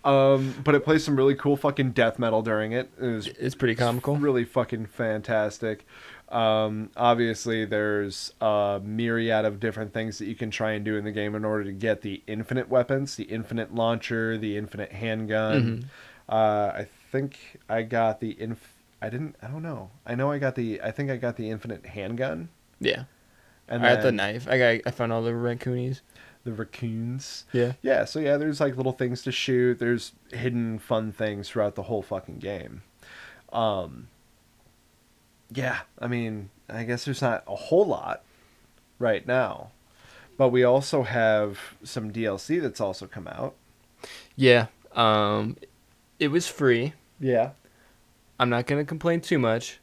um, but it plays some really cool fucking death metal during it. It was It's pretty comical. really fucking fantastic. Um, obviously, there's a myriad of different things that you can try and do in the game in order to get the infinite weapons, the infinite launcher, the infinite handgun. Uh, I think I got the inf. I didn't. I don't know. I know I got the. I think I got the infinite handgun. Yeah. And I got the knife. I got I found all the raccoonies. the raccoons. Yeah. Yeah, so yeah, there's like little things to shoot. There's hidden fun things throughout the whole fucking game. Um Yeah, I mean, I guess there's not a whole lot right now. But we also have some DLC that's also come out. Yeah. Um it was free. Yeah. I'm not gonna complain too much.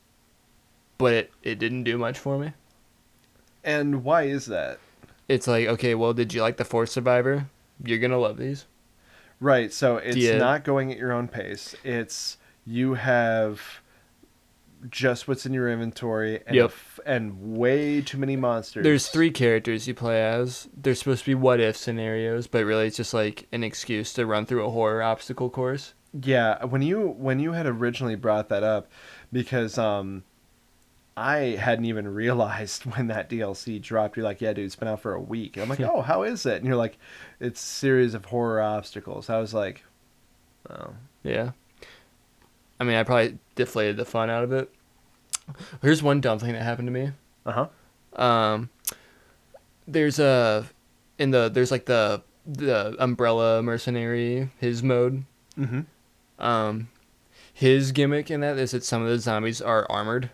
But it, it didn't do much for me. And why is that? It's like, okay, well, did you like the Fourth Survivor? You're gonna love these. Right, so it's Yeah. not going at your own pace. It's you have just what's in your inventory and Yep. f- and way too many monsters. There's three characters you play as. They're supposed to be what if scenarios, but really it's just like an excuse to run through a horror obstacle course. Yeah, when you when you had originally brought that up, because um, I hadn't even realized <laughs> when that DLC dropped. You're like, yeah, dude, it's been out for a week. And I'm like, oh, how is it? And you're like, it's a series of horror obstacles. I was like, oh, Yeah. I mean, I probably deflated the fun out of it. Here's one dumb thing that happened to me. uh huh, Um, there's a in the there's like the the umbrella mercenary his mode. mm-hmm. Um, his gimmick in that is that some of the zombies are armored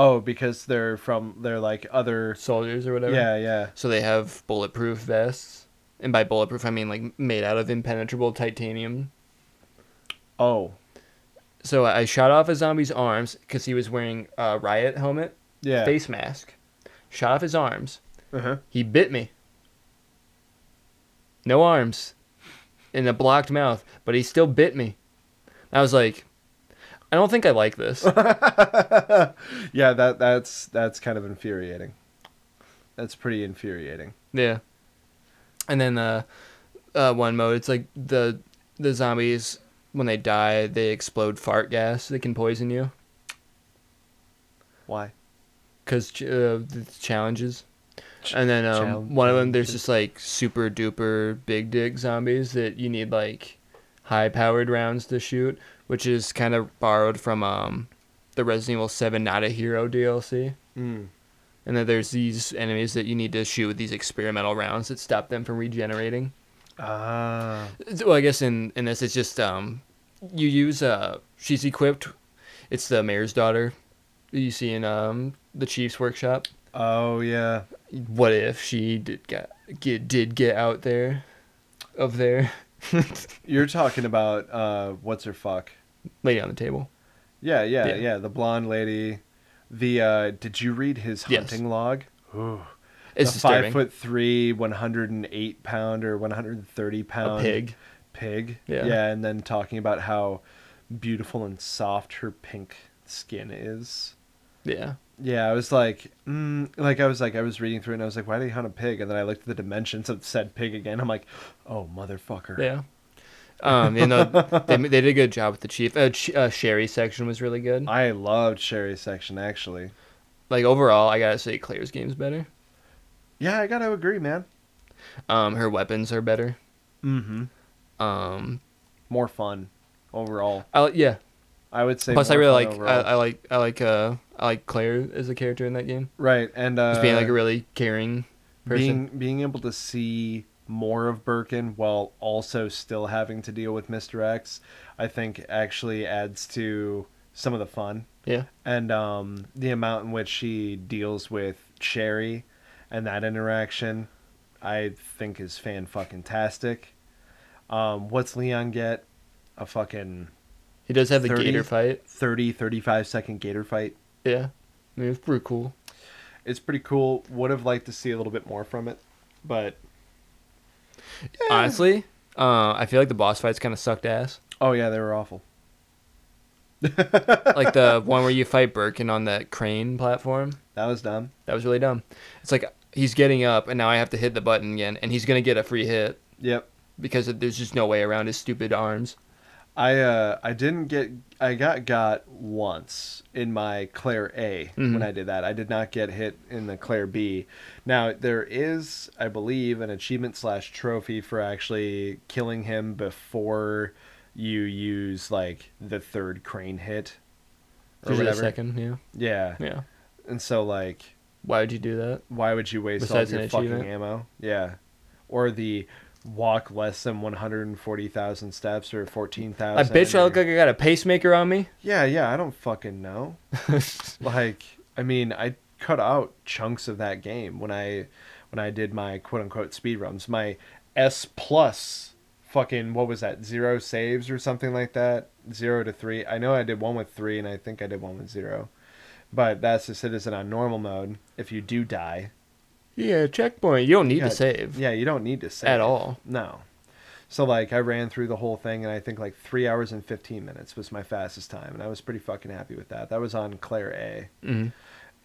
Oh, because they're from they're like other. soldiers or whatever. Yeah, yeah. So they have bulletproof vests, and by bulletproof I mean like made out of impenetrable titanium. Oh, So I shot off a zombie's arms because he was wearing a riot helmet, yeah. face mask. Shot off his arms. Uh-huh. He bit me. No arms, in a blocked mouth, but he still bit me. I was like, I don't think I like this. <laughs> yeah, that that's that's kind of infuriating. That's pretty infuriating. yeah. And then uh, uh, one mode, it's like the the zombies when they die, they explode fart gas that can poison you Why? because uh, the challenges. And then um, one of them, there's just like super duper big dick zombies that you need like high powered rounds to shoot, which is kind of borrowed from um, the Resident Evil 7 Not a Hero DLC. Mm. And then there's these enemies that you need to shoot with these experimental rounds that stop them from regenerating. Ah. Well, I guess in, in this, it's just um, you use uh, she's equipped. It's the mayor's daughter you see in um, the chief's workshop. Oh yeah. what if she did get, get did get out there of there <laughs> You're talking about uh what's her fuck? Lady on the table Yeah, yeah, Yeah. yeah, the blonde lady. The uh did you read his Yes. hunting log? Ooh. it's the five foot three, one hundred and eight pound or one hundred and thirty a pig Pig. Yeah. Yeah, and then talking about how beautiful and soft her pink skin is. Yeah. Yeah, I was like, mm, like I was like, I was reading through it and I was like, why do you hunt a pig? And then I looked at the dimensions of said pig again. I'm like, oh motherfucker. Yeah. Um, you know, they, <laughs> they did a good job with the chief. Uh, Ch- uh, Sherry section was really good. I loved Sherry's section actually. Like overall, I gotta say Claire's game's better. Yeah, I gotta agree, man. Um, her weapons are better. Mm-hmm. Um, More fun overall. I yeah. I would say. Plus, I really like I. I like I like uh I like Claire as a character in that game. right, and uh, Just being like a really caring person. being being able to see more of Birkin while also still having to deal with Mr. X, I think actually adds to some of the fun. yeah. And um, the amount in which she deals with Sherry and that interaction, I think is fan fucking tastic. Um, what's Leon get? A fucking He does have the 30? gator fight. 30, 35 second gator fight. Yeah. I mean, it's pretty cool. It's pretty cool. Would have liked to see a little bit more from it, but Honestly, uh, I feel like the boss fights kind of sucked ass. oh yeah, they were awful. <laughs> <laughs> like the one where you fight Birkin on that crane platform. That was dumb. That was really dumb. It's like he's getting up, and now I have to hit the button again, and he's gonna get a free hit Yep. because there's just no way around his stupid arms. I uh I didn't get I got got once in my Claire A Mhm. when I did that. I did not get hit in the Claire B. Now there is, I believe, an achievement slash trophy for actually killing him before you use like the third crane hit or Usually a whatever. second, yeah, Yeah. yeah. And so like Why would you do that? why would you waste Besides all your fucking ammo? Yeah. Or the walk less than 140,000 steps or 14,000. I bitch, I look like I got a pacemaker on me. Yeah, yeah, I don't fucking know. <laughs> like, I mean, I cut out chunks of that game when I when I did my quote unquote speed runs. My S plus fucking what was that? Zero saves or something like that? Zero to three. I know I did one with three and I think I did one with zero. But that's the citizen on normal mode. If you do die. Yeah, checkpoint. You don't need Yeah, to save Yeah, you don't need to save at all. No. So like I ran through the whole thing and I think like three hours and fifteen minutes was my fastest time and I was pretty fucking happy with that. That was on Claire A. hmm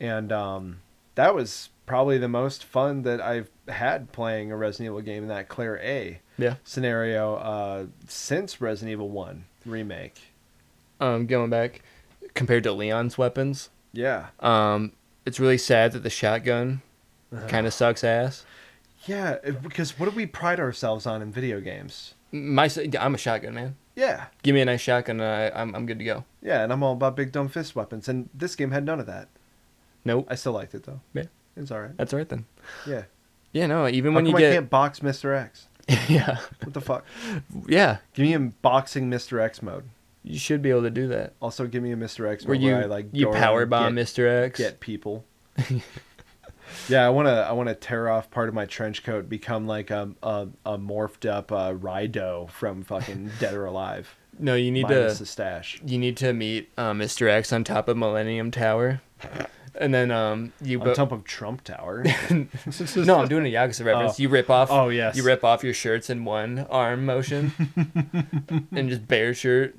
And um that was probably the most fun that I've had playing a Resident Evil game in that Claire A Yeah. scenario uh since Resident Evil One remake. Um, going back compared to Leon's weapons, Yeah. um, it's really sad that the shotgun kind of sucks ass. Yeah, because what do we pride ourselves on in video games? My, I'm a shotgun man. Yeah. Give me a nice shotgun, and I, I'm I'm good to go. Yeah, and I'm all about big dumb fist weapons and this game had none of that. Nope, I still liked it though. Yeah. It's alright. that's all right then. Yeah. Yeah, no, even How when you come I get can't box Mr. X? <laughs> yeah, What the fuck? yeah, Give me a boxing Mr. X mode. you should be able to do that. Also, give me a Mr. X Where mode you where I like you power bomb get, Mr. X. get people. <laughs> yeah, I want to. I want to tear off part of my trench coat, become like a a, a morphed up uh, Raido from fucking <laughs> Dead or Alive. No, you need minus to the stash. you need to meet uh, Mr. X on top of Millennium Tower, and then um you On bo- top of Trump Tower. <laughs> no, I'm doing a Yakuza reference. Oh. You rip off. Oh, yes. You rip off your shirts in one arm motion, <laughs> and just bare shirt.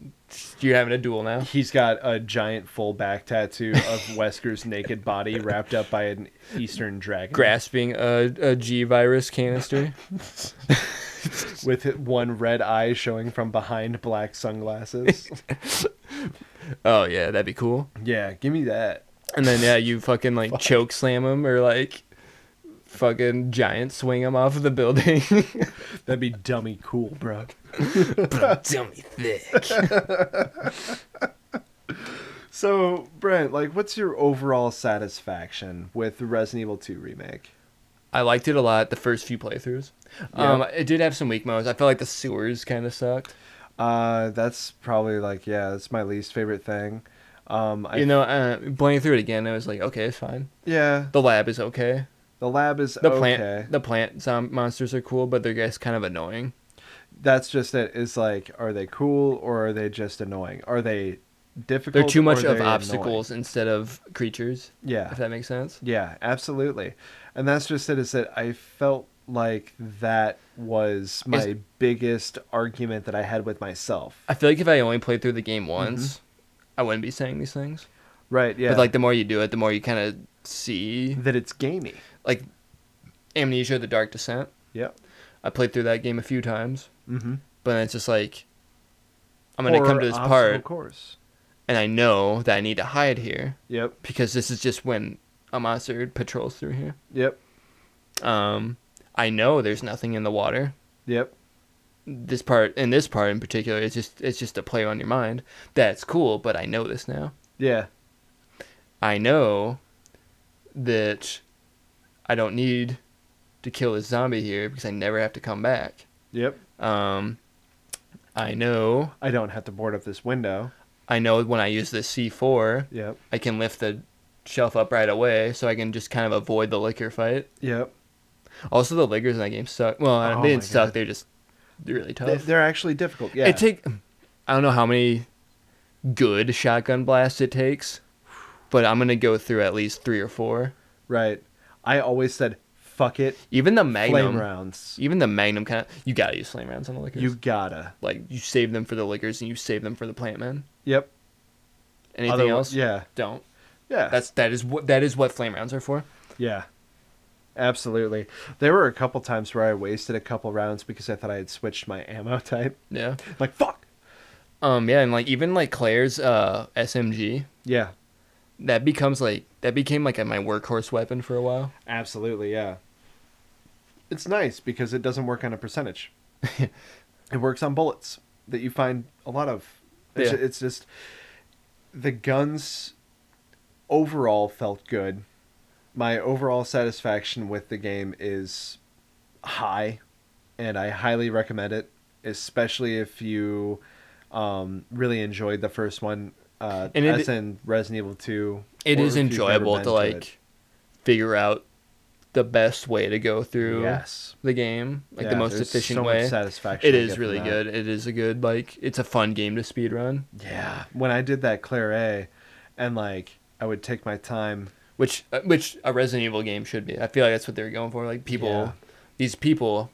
You're having a duel now. He's got a giant full back tattoo of <laughs> Wesker's naked body wrapped up by an Eastern dragon. Grasping a, a G virus canister. with one red eye showing from behind black sunglasses. Oh yeah, that'd be cool. yeah, give me that. And then yeah, you fucking like choke slam him or like fucking giant swing him off of the building. <laughs> That'd be dummy cool, bro. <laughs> Dummy thick. <laughs> So, Brent, like, what's your overall satisfaction with the Resident Evil 2 remake? I liked it a lot the first few playthroughs. Um, it did have some weak modes. I felt like the sewers kind of sucked. Uh, that's probably like, yeah, that's my least favorite thing. Um, I, you know, uh, playing through it again, I was like, okay, it's fine. yeah, The lab is okay. the lab is The okay. plant, the plant zom- monsters are cool, but they're just kind of annoying. That's just it. Is like, are they cool or are they just annoying? Are they difficult? They're too much of obstacles instead of creatures. Yeah, If that makes sense. Yeah, absolutely. And that's just it is that I felt like that was my Is- biggest argument that I had with myself. I feel like if I only played through the game once, I wouldn't be saying these things. Right, yeah. But like the more you do it, the more you kind of see that it's gamey. like Amnesia: The Dark Descent. Yep. I played through that game a few times, Mm-hmm. but then it's just like I'm gonna come to this part, of course. and I know that I need to hide here Yep. because this is just when a monster patrols through here. Yep. Um, I know there's nothing in the water. Yep. This part, in this part in particular, it's just it's just a play on your mind. That's cool, but I know this now. Yeah. I know that I don't need to kill this zombie here because I never have to come back. Yep. Um, I know I don't have to board up this window. I know when I use this C4, Yep. I can lift the shelf up right away, so I can just kind of avoid the licker fight. Yep. Also, the lickers in that game suck. Well, Oh they didn't suck; they're just really tough. They, they're actually difficult. Yeah. It take I don't know how many good shotgun blasts it takes, but I'm gonna go through at least three or four. right. I always said, "Fuck it." Even the Flame Magnum, rounds. even the Magnum kind of you gotta use flame rounds on the lickers. You gotta. like you save them for the lickers and you save them for the plant man. Yep. Anything Otherwi- else? Yeah. Don't. Yeah. That's that is what that is what flame rounds are for. Yeah. Absolutely. There were a couple times where I wasted a couple rounds because I thought I had switched my ammo <laughs> type. Yeah. Like, fuck. Um. Yeah, and like even like Claire's uh SMG Yeah. that becomes like that became like my workhorse weapon for a while. Absolutely, yeah. It's nice because it doesn't work on a percentage. <laughs> it works on bullets that you find a lot of. It's, Yeah. it's just the guns overall felt good. My overall satisfaction with the game is high, and I highly recommend it, especially if you um, really enjoyed the first one. Uh, And it- as in Resident Evil 2. It is if you've never enjoyable to like figure out the best way to go through Yes. the game, like the most efficient so way. satisfaction It is really good. It is a good like it's a fun game to speed run, Yeah. When I did that Claire A, and like I would take my time. Which uh, which a Resident Evil game should be. I feel like that's what they're going for. Like people, Yeah. these people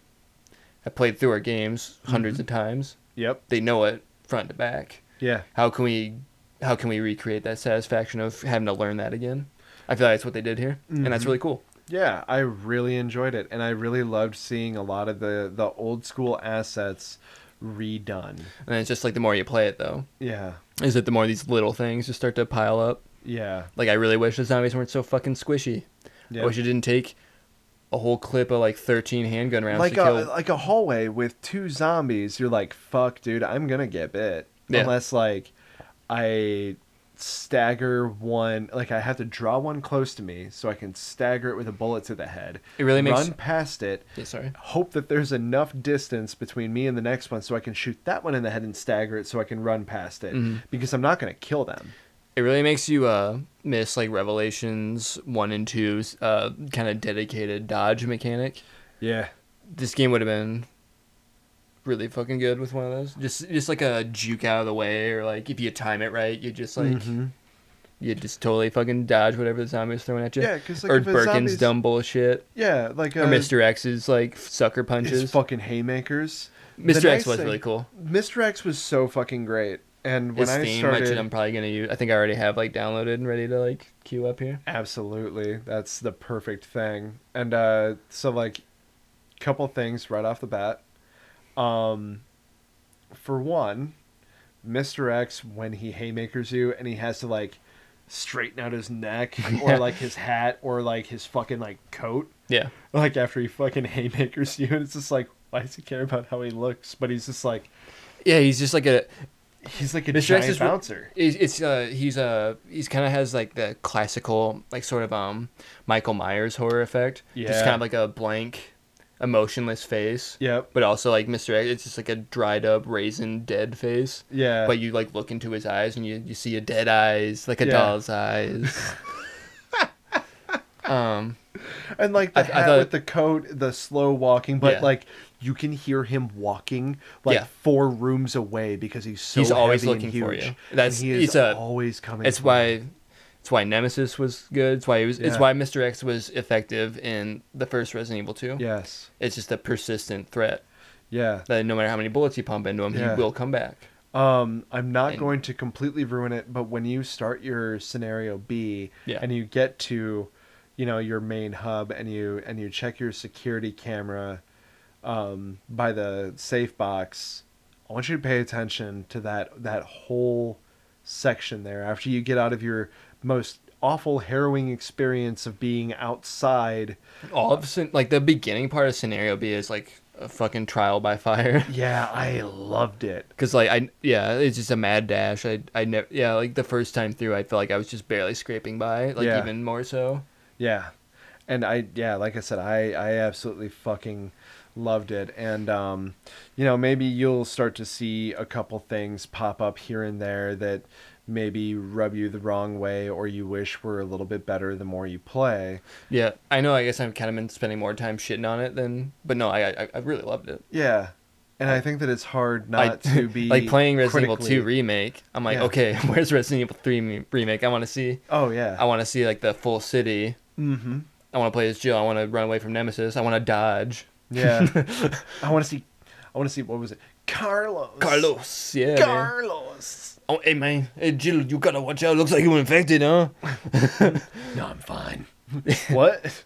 have played through our games 100s Mm-hmm. of times. Yep. They know it front to back. Yeah. How can we how can we recreate that satisfaction of having to learn that again? I feel like that's what they did here, and that's Mhm. really cool. Yeah, I really enjoyed it, and I really loved seeing a lot of the the old school assets redone. And it's just like the more you play it, though, Yeah. is that the more these little things just start to pile up. Yeah. Like I really wish the zombies weren't so fucking squishy. Yeah. I wish it didn't take a whole clip of like 13 handgun rounds like to a kill. like a hallway with two zombies. You're like, fuck, dude, I'm gonna get bit Yeah. unless like I stagger one. Like I have to draw one close to me so I can stagger it with a bullet to the head. It really makes- run past it. Yeah, sorry. hope that there's enough distance between me and the next one so I can shoot that one in the head and stagger it so I can run past it Mhm. because I'm not going to kill them. It really makes you uh, miss like Revelations 1 and 2's uh, kind of dedicated dodge mechanic. Yeah. This game would have been really fucking good with one of those. Just just like a juke out of the way or like if you time it right, you just like Mhm. you just totally fucking dodge whatever the zombie is throwing at you. Yeah, 'cause, like, or Birkin's zombie's- dumb bullshit. Yeah, like uh, or Mr. X's like sucker punches. fucking haymakers. Mr. X was thing- really cool. Mr. X was so fucking great. And when I theme, which started I'm probably gonna use. I think I already have like downloaded and ready to like queue up here. Absolutely. That's the perfect thing. And uh so like couple things right off the bat. Um for one, Mr. X when he haymakers you and he has to like straighten out his neck <laughs> or like his hat or like his fucking like coat Yeah. like after he fucking haymakers you and it's just like why does he care about how he looks? But he's just like Yeah, he's just like a he's like a Mr. X giant is bouncer. It's, it's uh he's uh he's kind of has like the classical like sort of um Michael Myers horror effect. Yeah. Just kind of like a blank, emotionless face. Yep. But also like Mr. X, it's just like a dried up raisin dead face. Yeah. But you like look into his eyes and you you see a dead eyes like a Yeah. doll's eyes. <laughs> um. And like the I- I hat thought- with the coat, the slow walking, but Yeah. like you can hear him walking like Yeah. four rooms away because he's so He's always heavy and looking for you. And That's- he is a- always coming. It's why. It's why Nemesis was good. It's why it was. It's why Mr. X was effective in the first Resident Evil 2. Yes. It's just a persistent threat Yeah. that no matter how many bullets you pump into him, Yeah. he will come back. Um, I'm not And- going to completely ruin it, but when you start your scenario B Yeah. and you get to, you know, your main hub and you and you check your security camera um, by the safe box, I want you to pay attention to that that whole section there after you get out of your most awful harrowing experience of being outside. All of a sudden, like the beginning part of scenario B is like a fucking trial by fire. <laughs> Yeah, I loved it. Cause like I yeah, it's just a mad dash. I I never yeah like the first time through, I felt like I was just barely scraping by. Like Yeah. even more so. Yeah. And I yeah, like I said, I I absolutely fucking loved it. And um you know, maybe you'll start to see a couple things pop up here and there that maybe rub you the wrong way or you wish were a little bit better the more you play. Yeah, I know. I guess I've kind of been spending more time shitting on it than, but no, I I, I really loved it. Yeah. And I think that it's hard I- not to <laughs> be like playing Resident Evil 2 remake. I'm like, Yeah. okay, <laughs> where's Resident Evil 3 remake? I want to see. Oh yeah. I want to see like the full city. mm-hmm. I want to play as Jill. I want to run away from Nemesis. I want to dodge. Yeah. <laughs> I want to see I want to see what was it? Carlos. Carlos, yeah. man. Carlos. Oh, hey man, hey Jill, you gotta watch out. Looks like you were infected, huh? <laughs> No, I'm fine. what?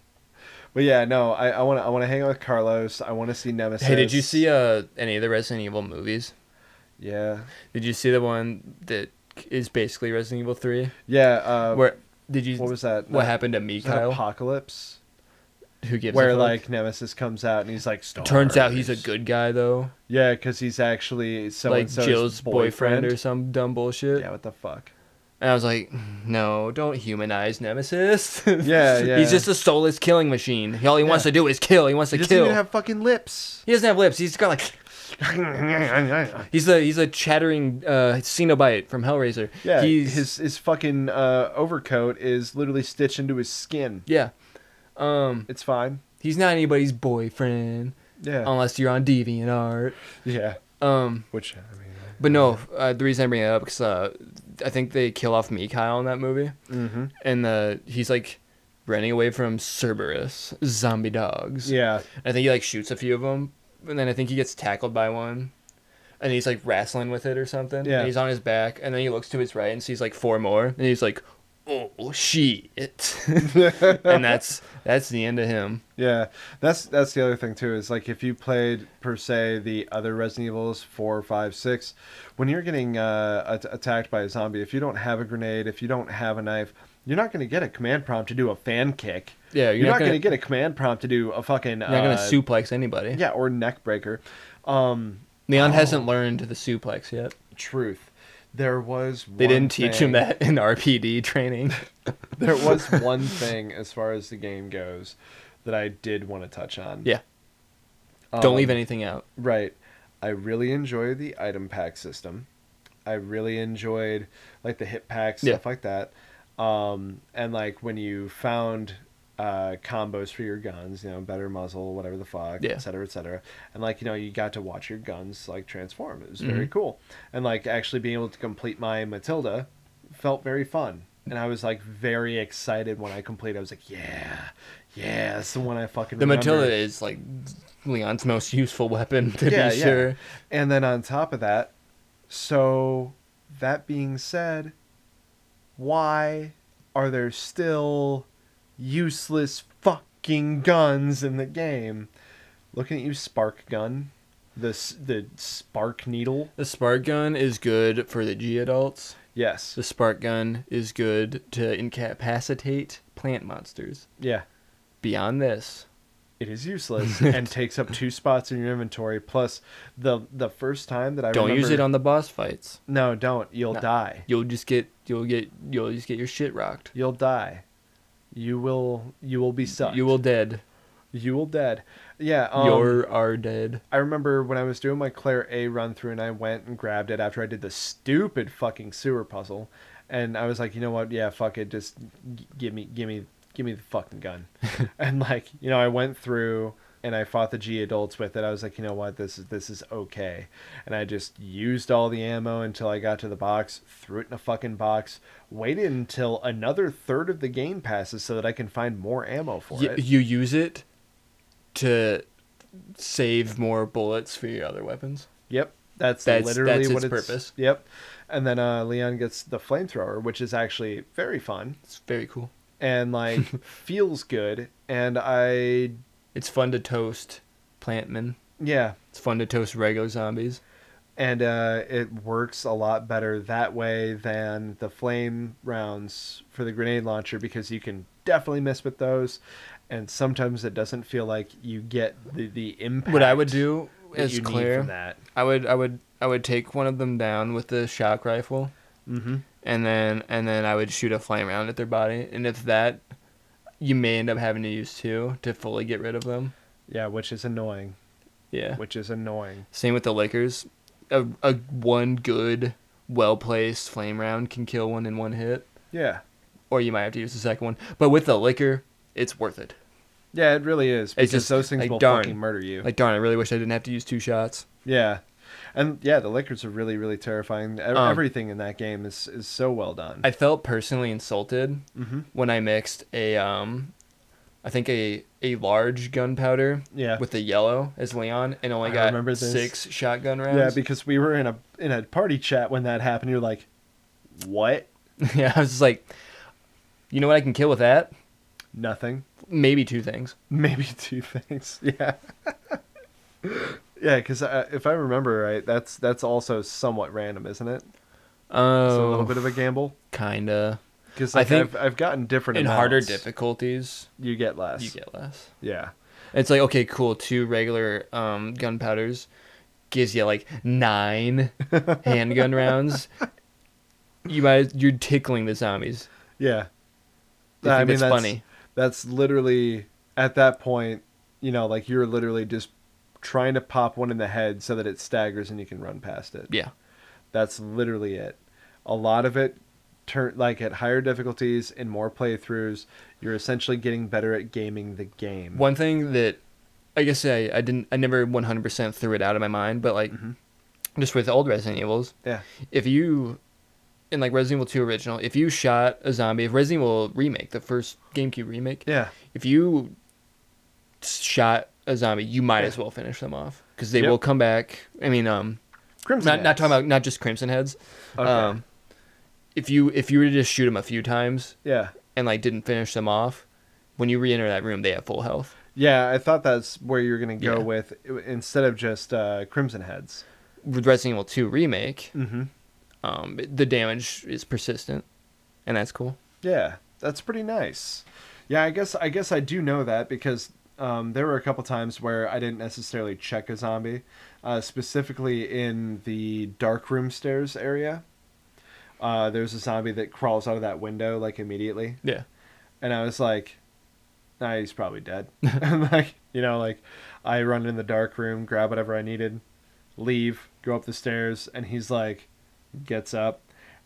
But yeah, no, I, I want to I want to hang out with Carlos. I want to see Nemesis. Hey, did you see uh any of the Resident Evil movies? Yeah, Did you see the one that is basically Resident Evil 3? yeah. Uh, Where did you what was that? what That- happened to me, Mikhail? Apocalypse, Who gives where like Nemesis comes out and he's like, turns out he's a good guy though, Yeah, because he's actually so like Jill's boyfriend. or some dumb bullshit. Yeah, what the fuck? And I was like, no, don't humanize Nemesis. <laughs> Yeah, yeah. He's just a soulless killing machine. All he wants to do is kill. He wants to He doesn't kill. even have fucking lips. He doesn't have lips. He's got like <laughs> he's a he's a chattering uh, Cenobite from Hellraiser. Yeah, he's his his fucking uh, overcoat is literally stitched into his skin. yeah. Um, It's fine. he's not anybody's boyfriend Yeah, unless you're on DeviantArt. yeah. Um, Which I mean, but no, uh, the reason I bring it up because uh, I think they kill off Mikhail in that movie, mm-hmm. and uh, he's like running away from Cerberus zombie dogs. yeah, I think he like shoots a few of them, and then I think he gets tackled by one, and he's like wrestling with it or something. Yeah. And he's on his back, and then he looks to his right and sees like four more, and he's like, "Oh shit!" <laughs> and that's that's the end of him. Yeah, that's that's the other thing too. Is like if you played per se the other Resident Evils four, five, six, when you're getting uh, at- attacked by a zombie, if you don't have a grenade, if you don't have a knife, you're not going to get a command prompt to do a fan kick. Yeah, You're, not, going to get a command prompt to do a fucking. You're not gonna uh, suplex anybody. Yeah, or neck breaker. Um, Leon Oh. hasn't learned the suplex yet. truth. There was. They didn't teach him that in RPD training. <laughs> There was <laughs> one thing as far as the game goes that I did want to touch on. yeah, don't leave Um, anything out. Right. I really enjoy the item pack system. I really enjoyed like the hit pack Yeah. stuff like that. Um, and like when you found uh, combos for your guns, you know, better muzzle, whatever the fuck, Yeah. et cetera, et cetera. And like, you know, you got to watch your guns like transform. It was very Mhm. cool. And like actually being able to complete my Matilda felt very fun. And I was like very excited when I completed. I was like, yeah, yeah, that's the one I fucking The remember. Matilda is like Leon's most useful weapon to Yeah, be yeah. sure. And then on top of that, so that being said, why are there still useless fucking guns in the game? Looking at you, Spark Gun, the the Spark Needle. The spark gun is good for the G adults. Yes. The spark gun is good to incapacitate plant monsters. Yeah. Beyond this, It is useless <laughs> and takes up two spots in your inventory. Plus, the the first time that I don't use it on the boss fights. No, don't. You'll No. die. You'll just get you'll get you'll just get your shit rocked. You'll die. You will. You will be sucked. You will dead. You will dead. Yeah. Um, You're are dead. I remember when I was doing my Claire A run through, and I went and grabbed it after I did the stupid fucking sewer puzzle, and I was like, you know what? Yeah, fuck it. Just g- give me, give me, give me the fucking gun. <laughs> and like, you know, I went through and I fought the G adults with it. I was like, you know what, this is this is okay, and I just used all the ammo until I got to the box, threw it in a fucking box, waited until another third of the game passes so that I can find more ammo for Y- it. you use it to save more bullets for your other weapons. Yep, that's, That's- literally that's what its it's. purpose. Yep, and then uh, Leon gets the flamethrower, which is actually very fun It's very cool. and like <laughs> feels good, and I It's fun to toast plantmen. yeah, It's fun to toast regular zombies. and uh, it works a lot better that way than the flame rounds for the grenade launcher because you can definitely miss with those, and sometimes it doesn't feel like you get the the impact. What I would do is clear. that. I would I would I would take one of them down with the shock rifle, Mm-hmm. and then and then I would shoot a flame round at their body. And if that, you may end up having to use two to fully get rid of them. Yeah, which is annoying. Yeah. Which is annoying. Same with the lickers. A a one good, well placed flame round can kill one in one hit, Yeah. or you might have to use the second one. But with the licker, it's worth it. Yeah, it really is because just, those things like, will darn. fucking murder you. Like darn, I really wish I didn't have to use two shots. yeah, and yeah, the lickers are really really terrifying. E- Um, Everything in that game is is so well done. I felt personally insulted mm-hmm. when I mixed a um, I think a a large gunpowder Yeah. with the yellow as Leon, and only I got remember this. six shotgun rounds. Yeah, because we were in a in a party chat when that happened. You're like, what? <laughs> yeah, I was just like, you know what I can kill with that? Nothing. Maybe two things. Maybe <laughs> two things. Yeah. <laughs> yeah, because uh, if I remember right, that's that's also somewhat random, isn't it? Oh, It's a little bit of a gamble. kinda. Because I think I've I've gotten different In amounts. harder difficulties, you get less. you get less. Yeah. It's like okay, cool. Two regular um, gunpowders gives you like nine <laughs> handgun rounds. You might you're tickling the zombies. Yeah. They think it's funny. That's literally at that point, you know, like you're literally just trying to pop one in the head so that it staggers and you can run past it. Yeah. That's literally it. A lot of it turn like at higher difficulties and more playthroughs, you're essentially getting better at gaming the game. One thing that I guess I, I didn't I never 100% threw it out of my mind, but like Mhm. just with old Resident Evils, Yeah. if you in like Resident Evil 2 original, if you shot a zombie, if Resident Evil remake, the first GameCube remake, Yeah. if you shot a zombie, you might Yeah. as well finish them off because they Yep. will come back. I mean, um, Crimson not not talking about not just Crimson Heads. Okay. Um, if you if you were to just shoot them a few times yeah. and like didn't finish them off, when you re-enter that room, they have full health. Yeah, I thought that's where you're going to go Yeah. with instead of just uh, Crimson Heads. With Resident Evil 2 remake, Mhm. um, the damage is persistent, and that's cool. Yeah, that's pretty nice. Yeah, I guess I guess I do know that because um, there were a couple times where I didn't necessarily check a zombie, uh, specifically in the dark room stairs area. Uh, there's a zombie that crawls out of that window like immediately, Yeah. and I was like, "Nah, he's probably dead." <laughs> <laughs> and like you know, like I run in the dark room, grab whatever I needed, leave, go up the stairs, and he's like, gets up,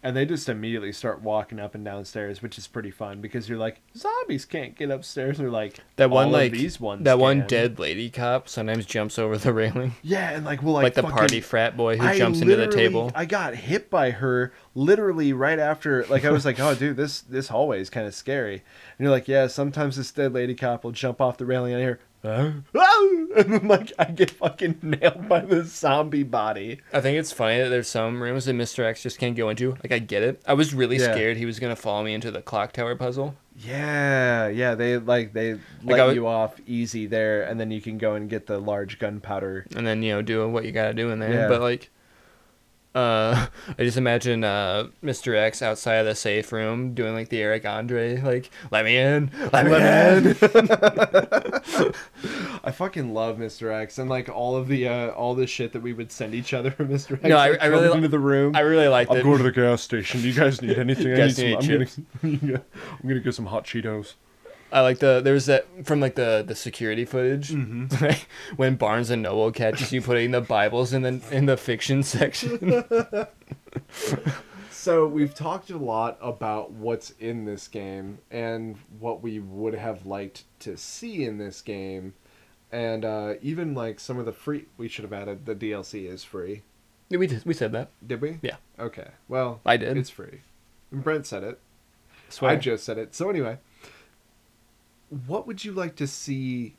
and they just immediately start walking up and downstairs, which is pretty fun because you're like, zombies can't get upstairs. They're like That one "All of like these ones. that one dead lady cop sometimes jumps over the railing, Yeah, and like well, like, like, the fucking- party frat boy who I jumps into the table. I got hit by her literally right after. Like I was like, "Oh, dude, this this hallway is kind of scary." And you're like, "Yeah, sometimes this dead lady cop will jump off the railing and I hear, <laughs> and then like I get fucking nailed by the zombie body." I think it's funny that there's some rooms that Mr. X just can't go into. Like I get it. I was really Yeah. scared he was gonna follow me into the clock tower puzzle. Yeah, yeah, they like they let I you off easy there, and then you can go and get the large gunpowder. and then you know do what you gotta do in there. Yeah. But like, uh, <laughs> I just imagine uh, Mr. X outside of the safe room doing like the Eric Andre, like "Let me in, let me in." <laughs> <laughs> I fucking love Mr. X and like all of the uh, all the shit that we would send each other Mr. X. No, I- like, I really into the room. I really liked I'm it. going to the gas station. Do you guys need anything? I need some, I'm, gonna, I'm gonna get some hot Cheetos. I like the there was that from like the the security footage Mm-hmm. <laughs> when Barnes and Noble catches you putting the Bibles in the in the fiction section. <laughs> So we've talked a lot about what's in this game and what we would have liked to see in this game. and uh, even like some of the free. We should have added the DLC is free. We did, we said that. Did we? Yeah. Okay. Well, I did. It's free. And Brent said it. Swear. I just said it. So anyway, what would you like to see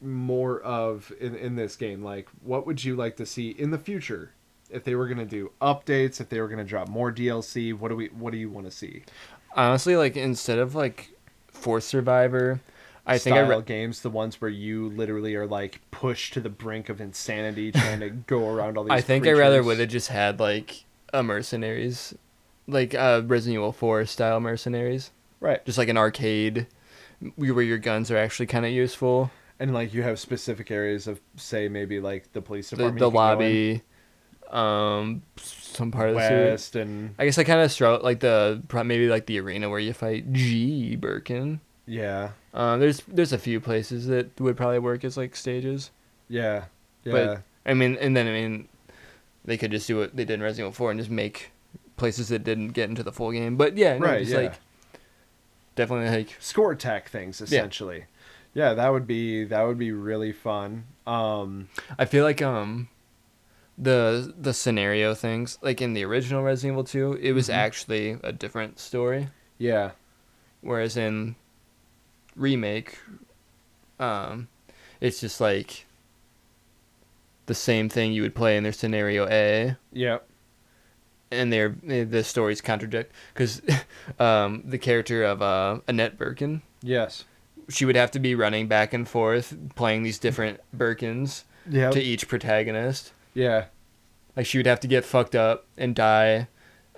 more of in in this game? Like, what would you like to see in the future? If they were gonna do updates, if they were gonna drop more DLC, what do we what do you want to see? Honestly, like instead of like Fourth Survivor, I think I re- games, the ones where you literally are like pushed to the brink of insanity, trying to go around all <laughs> these. I think I rather would have just had like a mercenaries, like uh, Resident Evil Four style mercenaries, right, just like an arcade, where your guns are actually kind of useful. and like you have specific areas of, say, maybe like the police department, the you can go in, lobby, um, some part of the west, and I guess I kind of struggle like the maybe like the arena where you fight G Birkin. yeah, Uh, there's there's a few places that would probably work as like stages. yeah, yeah. But- I mean, and then I mean, they could just do what they did in Resident Evil Four and just make places that didn't get into the full game. But yeah, no, Right, just yeah. like definitely like score attack things essentially. Yeah. yeah, that would be that would be really fun. Um, I feel like um the the scenario things like in the original Resident Evil Two, it was Mhm. actually a different story, yeah, whereas in remake, um, it's just like the same thing you would play in their scenario A. yep, and their the stories contradict because <laughs> um, the character of uh, Annette Birkin, yes, she would have to be running back and forth playing these different Birkins yeah, to each protagonist. yeah, Like she would have to get fucked up and die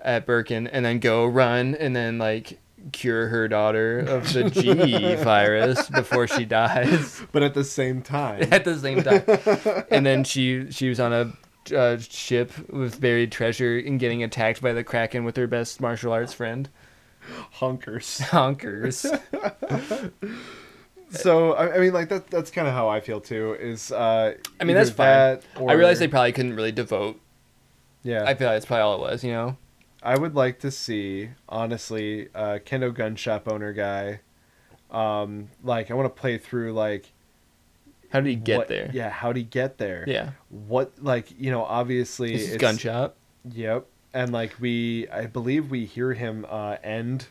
at Birkin, and then go run and then like cure her daughter of the G <laughs> virus before she dies. But at the same time, <laughs> at the same time. And then she she was on a uh, ship with buried treasure and getting attacked by the Kraken with her best martial arts friend. Honkers. <laughs> Honkers. <laughs> So I, I mean, like that. That's kind of how I feel too. Is uh, I mean, that's either fine. that I realized or- they probably couldn't really devote. Yeah, I feel like that's probably all it was, you know? I would like to see, honestly, uh, Kendo gun shop owner guy. Um, like I want to play through like How did he get what- there? Yeah, how did he get there? Yeah. What like you know obviously This is it's- gun shop. Yep, and like we, I believe we hear him uh, end.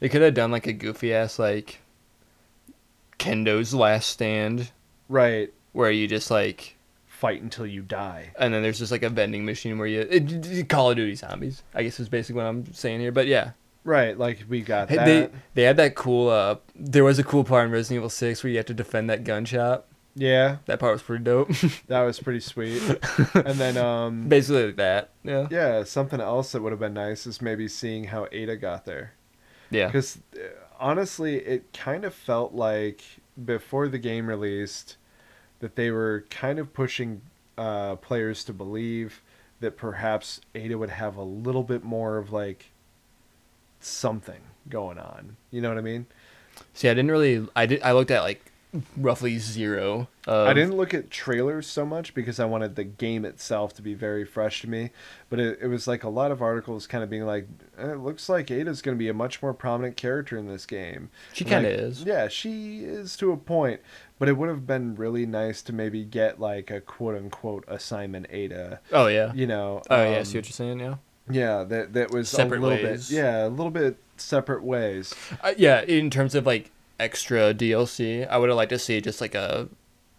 They could have done like a goofy ass like Kendo's last stand Right, where you just like fight until you die. and then there's just like a vending machine where you it, it- Call of Duty zombies. I guess is basically what I'm saying here. But yeah. Right, like we got that. they they had that cool uh there was a cool part in Resident Evil 6 where you had to defend that gun shop. Yeah, That part was pretty dope. <laughs> that was pretty sweet. and then um, <laughs> basically like that. Yeah. yeah, something else that would have been nice is maybe seeing how Ada got there. Yeah. Because honestly, it kind of felt like before the game released that they were kind of pushing uh, players to believe that perhaps Ada would have a little bit more of like something going on. You know what I mean? See, I didn't really. I did. I looked at like roughly zero. Of, I didn't look at trailers so much because I wanted the game itself to be very fresh to me. But it, it was like a lot of articles kind of being like, "Eh, it looks like Ada's going to be a much more prominent character in this game. She kind of like, is. Yeah, she is to a point. But it would have been really nice to maybe get like a quote unquote assignment Ada. Oh yeah. You know. Oh yeah. Um, See what you're saying? Yeah. Yeah, that that was Separate a little ways. bit. Yeah, a little bit separate ways. Uh, yeah. In terms of like extra DLC, I would have liked to see just like a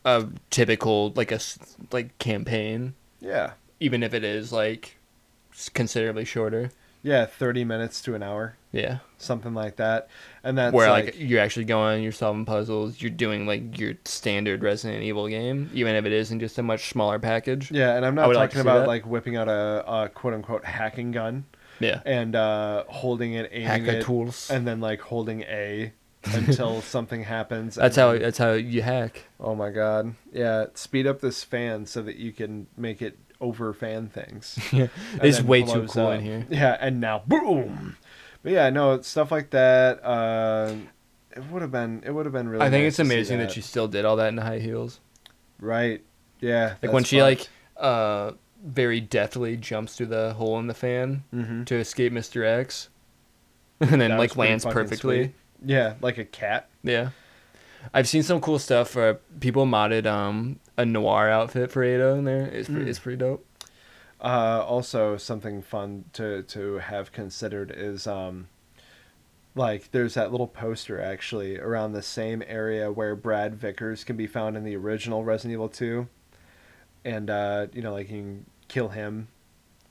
a typical like a like campaign, Yeah. even if it is like considerably shorter. Yeah, 30 minutes to an hour, Yeah. something like that. And that's Where like, like, you're actually going, you're solving puzzles, you're doing like your standard Resident Evil game, even if it isn't just a much smaller package. Yeah, and I'm not would like talking about that. like whipping out a, a quote unquote hacking gun Yeah. and uh, holding it, aiming Hacker it, tools. and then like holding A until <laughs> something happens. That's how that's how you hack. Oh my god! Yeah, speed up this fan so that you can make it over fan things. <laughs> Yeah. It's way too cool in here. Yeah, and now boom. But yeah, no stuff like that. Uh, it would have been. It would have been really. I think nice it's amazing that. she still did all that in high heels. Right. Yeah. Like when she like uh very deftly jumps through the hole in the fan hmm to escape Mr. X. <laughs> And then That like lands perfectly. sweet. Yeah, like a cat. Yeah. I've seen some cool stuff where people modded um a noir outfit for Ada in there. It's pretty, Mm. it's pretty dope. Uh, also, something fun to to have considered is um, like there's that little poster actually around the same area where Brad Vickers can be found in the original Resident Evil 2, and uh, you know like you can kill him,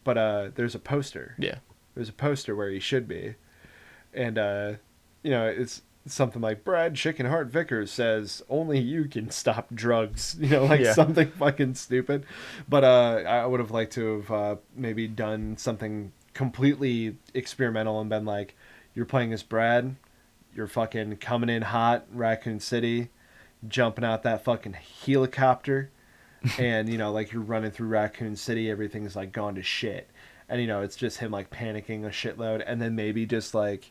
but uh, there's a poster. Yeah. There's a poster where he should be, and uh, you know it's something like Brad Chickenheart Vickers says only you can stop drugs. <laughs> You know, like Yeah. something fucking stupid. But uh, I would have liked to have uh, maybe done something completely experimental and been like, you're playing as Brad, you're fucking coming in hot, Raccoon City, jumping out that fucking helicopter, <laughs> and you know, like you're running through Raccoon City, everything's like gone to shit. And you know, it's just him like panicking a shitload, and then maybe just like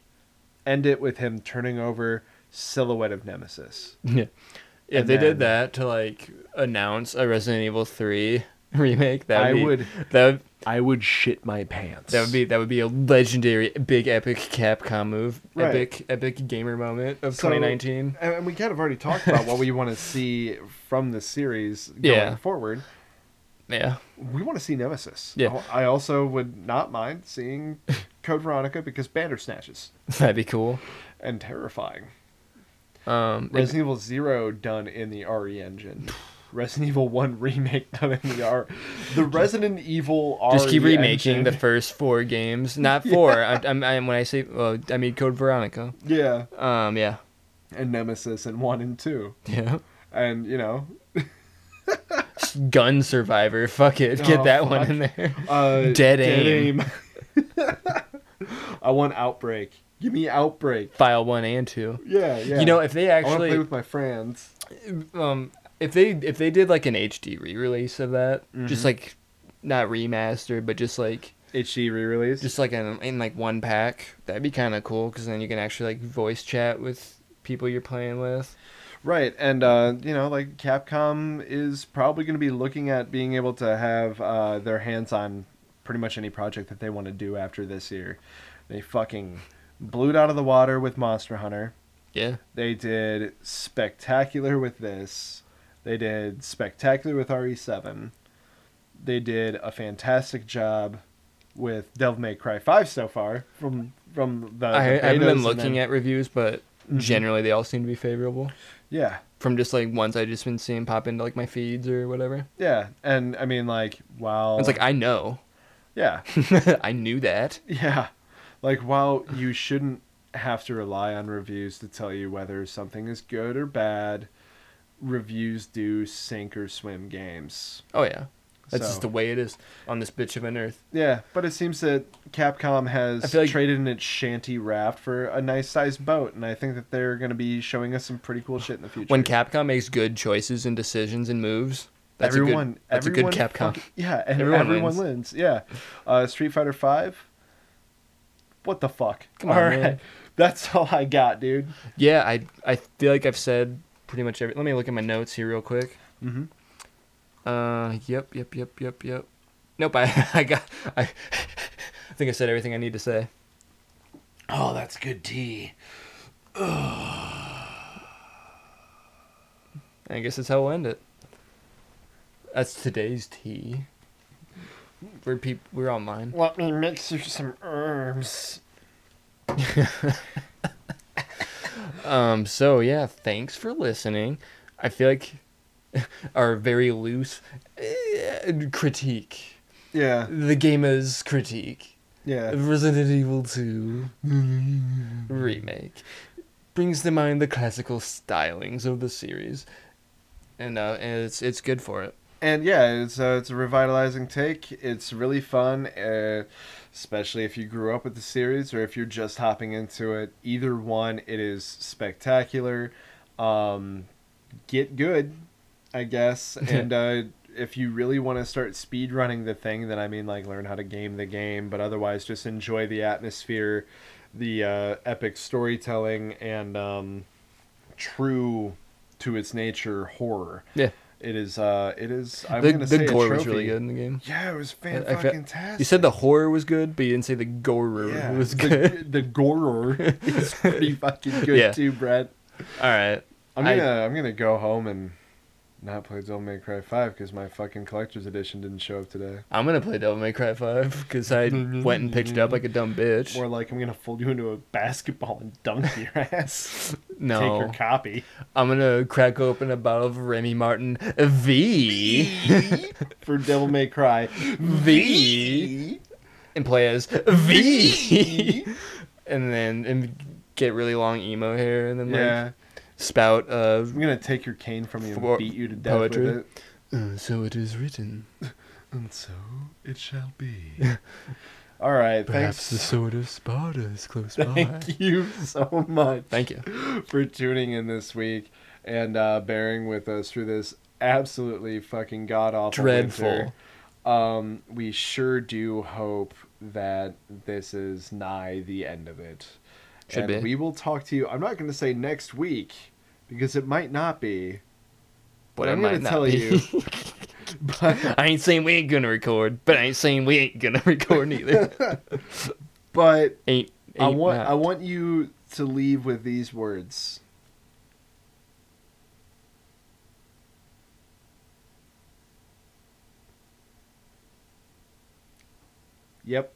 end it with him turning over silhouette of Nemesis. <laughs> Yeah. If And they did that to like announce a Resident Evil 3 <laughs> remake, that would I be, would that would, I would shit my pants. that would be that would be a legendary big epic Capcom move. Right. Epic epic gamer moment of So- 2019. And and we kind of already talked about what we want to see from the series <laughs> going Yeah. forward. Yeah. We want to see Nemesis. Yeah. I also would not mind seeing <laughs> Code Veronica because Bandersnatches <laughs> That'd be cool. and terrifying. Um Resident Evil Zero done in the RE engine. <sighs> Resident Evil One remake done in the R. The Resident Evil RE just keep remaking engine. the <laughs> first four games. Not four. I, I'm, I'm when I say well, I mean Code Veronica. yeah, Um yeah. and Nemesis and One and Two, Yeah. and you know, Gun Survivor. <laughs> Fuck it. Get Oh, that one in there. uh, Dead aim. <laughs> I want Outbreak. Give me Outbreak. File one and two. Yeah, yeah. You know, if they I want to actually play with my friends. um if they if they did like an HD re-release of that, just Mhm. like not remastered, but just like HD re-release. just like in, in like one pack, that'd be kind of cool because then you can actually like voice chat with people you're playing with. Right, and uh, you know, like Capcom is probably going to be looking at being able to have uh, their hands on pretty much any project that they want to do after this year. They fucking blew it out of the water with Monster Hunter. Yeah, They did spectacular with this. They did spectacular with RE7. They did a fantastic job with Devil May Cry 5 so far from from the, I, the I haven't been looking then- at reviews, but Mhm. generally they all seem to be favorable Yeah. from just like ones I just been seeing pop into like my feeds or whatever. Yeah, and I mean like while It's like I know, yeah. <laughs> I knew that. Yeah. Like while you shouldn't have to rely on reviews to tell you whether something is good or bad, reviews do sink or swim games. Oh yeah, that's So- just the way it is on this bitch of an earth. Yeah, but it seems that Capcom has like- traded in its shanty raft for a nice sized boat, and I think that they're going to be showing us some pretty cool shit in the future. When Capcom makes good choices and decisions and moves, that's everyone, a good. That's everyone a good Capcom. fucking- yeah, and Everyone everyone, wins. wins. Yeah, uh, Street Fighter Five. What the fuck? Come on, All right. man. <laughs> that's all I got, dude. Yeah, I I feel like I've said pretty much every. Let me look at my notes here real quick. Mm-hmm. Uh, yep, yep, yep, yep, yep. Nope, I <laughs> I got I. I think I said everything I need to say. Oh, that's good tea. I guess that's how we'll end it. That's today's tea. We're peop- we're online. Let me mix you some herbs. <laughs> Um. So yeah, thanks for listening. I feel like <laughs> our very loose eh, critique, Yeah, the gamer's critique, yeah. Resident Evil Two remake, brings to mind the classical stylings of the series, and uh, and it's it's good for it. And yeah, it's a, it's a revitalizing take. It's really fun, uh, especially if you grew up with the series or if you're just hopping into it. Either one, it is spectacular. Um, get good, I guess. <laughs> and uh, if you really want to start speed running the thing, then I mean, like, learn how to game the game. But otherwise, just enjoy the atmosphere, the uh, epic storytelling, and um, true to its nature horror. Yeah. It is. Uh, it is. I'm the gonna the say gore was really good in the game. Yeah, it was I- fan fucking tastic. You said the horror was good, but you didn't say the gore yeah, was the, good. the gorer <laughs> is pretty fucking good Yeah. too, Brett. All right. I'm I- gonna I'm gonna go home and not play Devil May Cry Five because my fucking collector's edition didn't show up today. I'm gonna play Devil May Cry 5 because I went and picked it up like a dumb bitch. Or like I'm gonna fold you into a basketball and dunk your <laughs> ass. No. Take your copy. I'm gonna crack open a bottle of Remy Martin V <laughs> For Devil May Cry. V and play as V, <laughs> and then and get really long emo hair and then like Yeah, spout uh, I'm gonna take your cane from you and beat you to death poetry. with it. uh, so it is written. <laughs> and so it shall be. <laughs> All right, Perhaps the sword of Sparda is close <laughs> by. Thank you so much Thank you. <gasps> for tuning in this week and uh, bearing with us through this absolutely fucking god awful Dreadful. Um, we sure do hope that this is nigh the end of it. Should and be. we will talk to you. I'm not going to say next week because it might not be. But I'm gonna tell be. you. <laughs> But <laughs> I ain't saying we ain't gonna record, but I ain't saying we ain't gonna <laughs> record neither. but ain't, ain't I want not. I want you to leave with these words. Yep.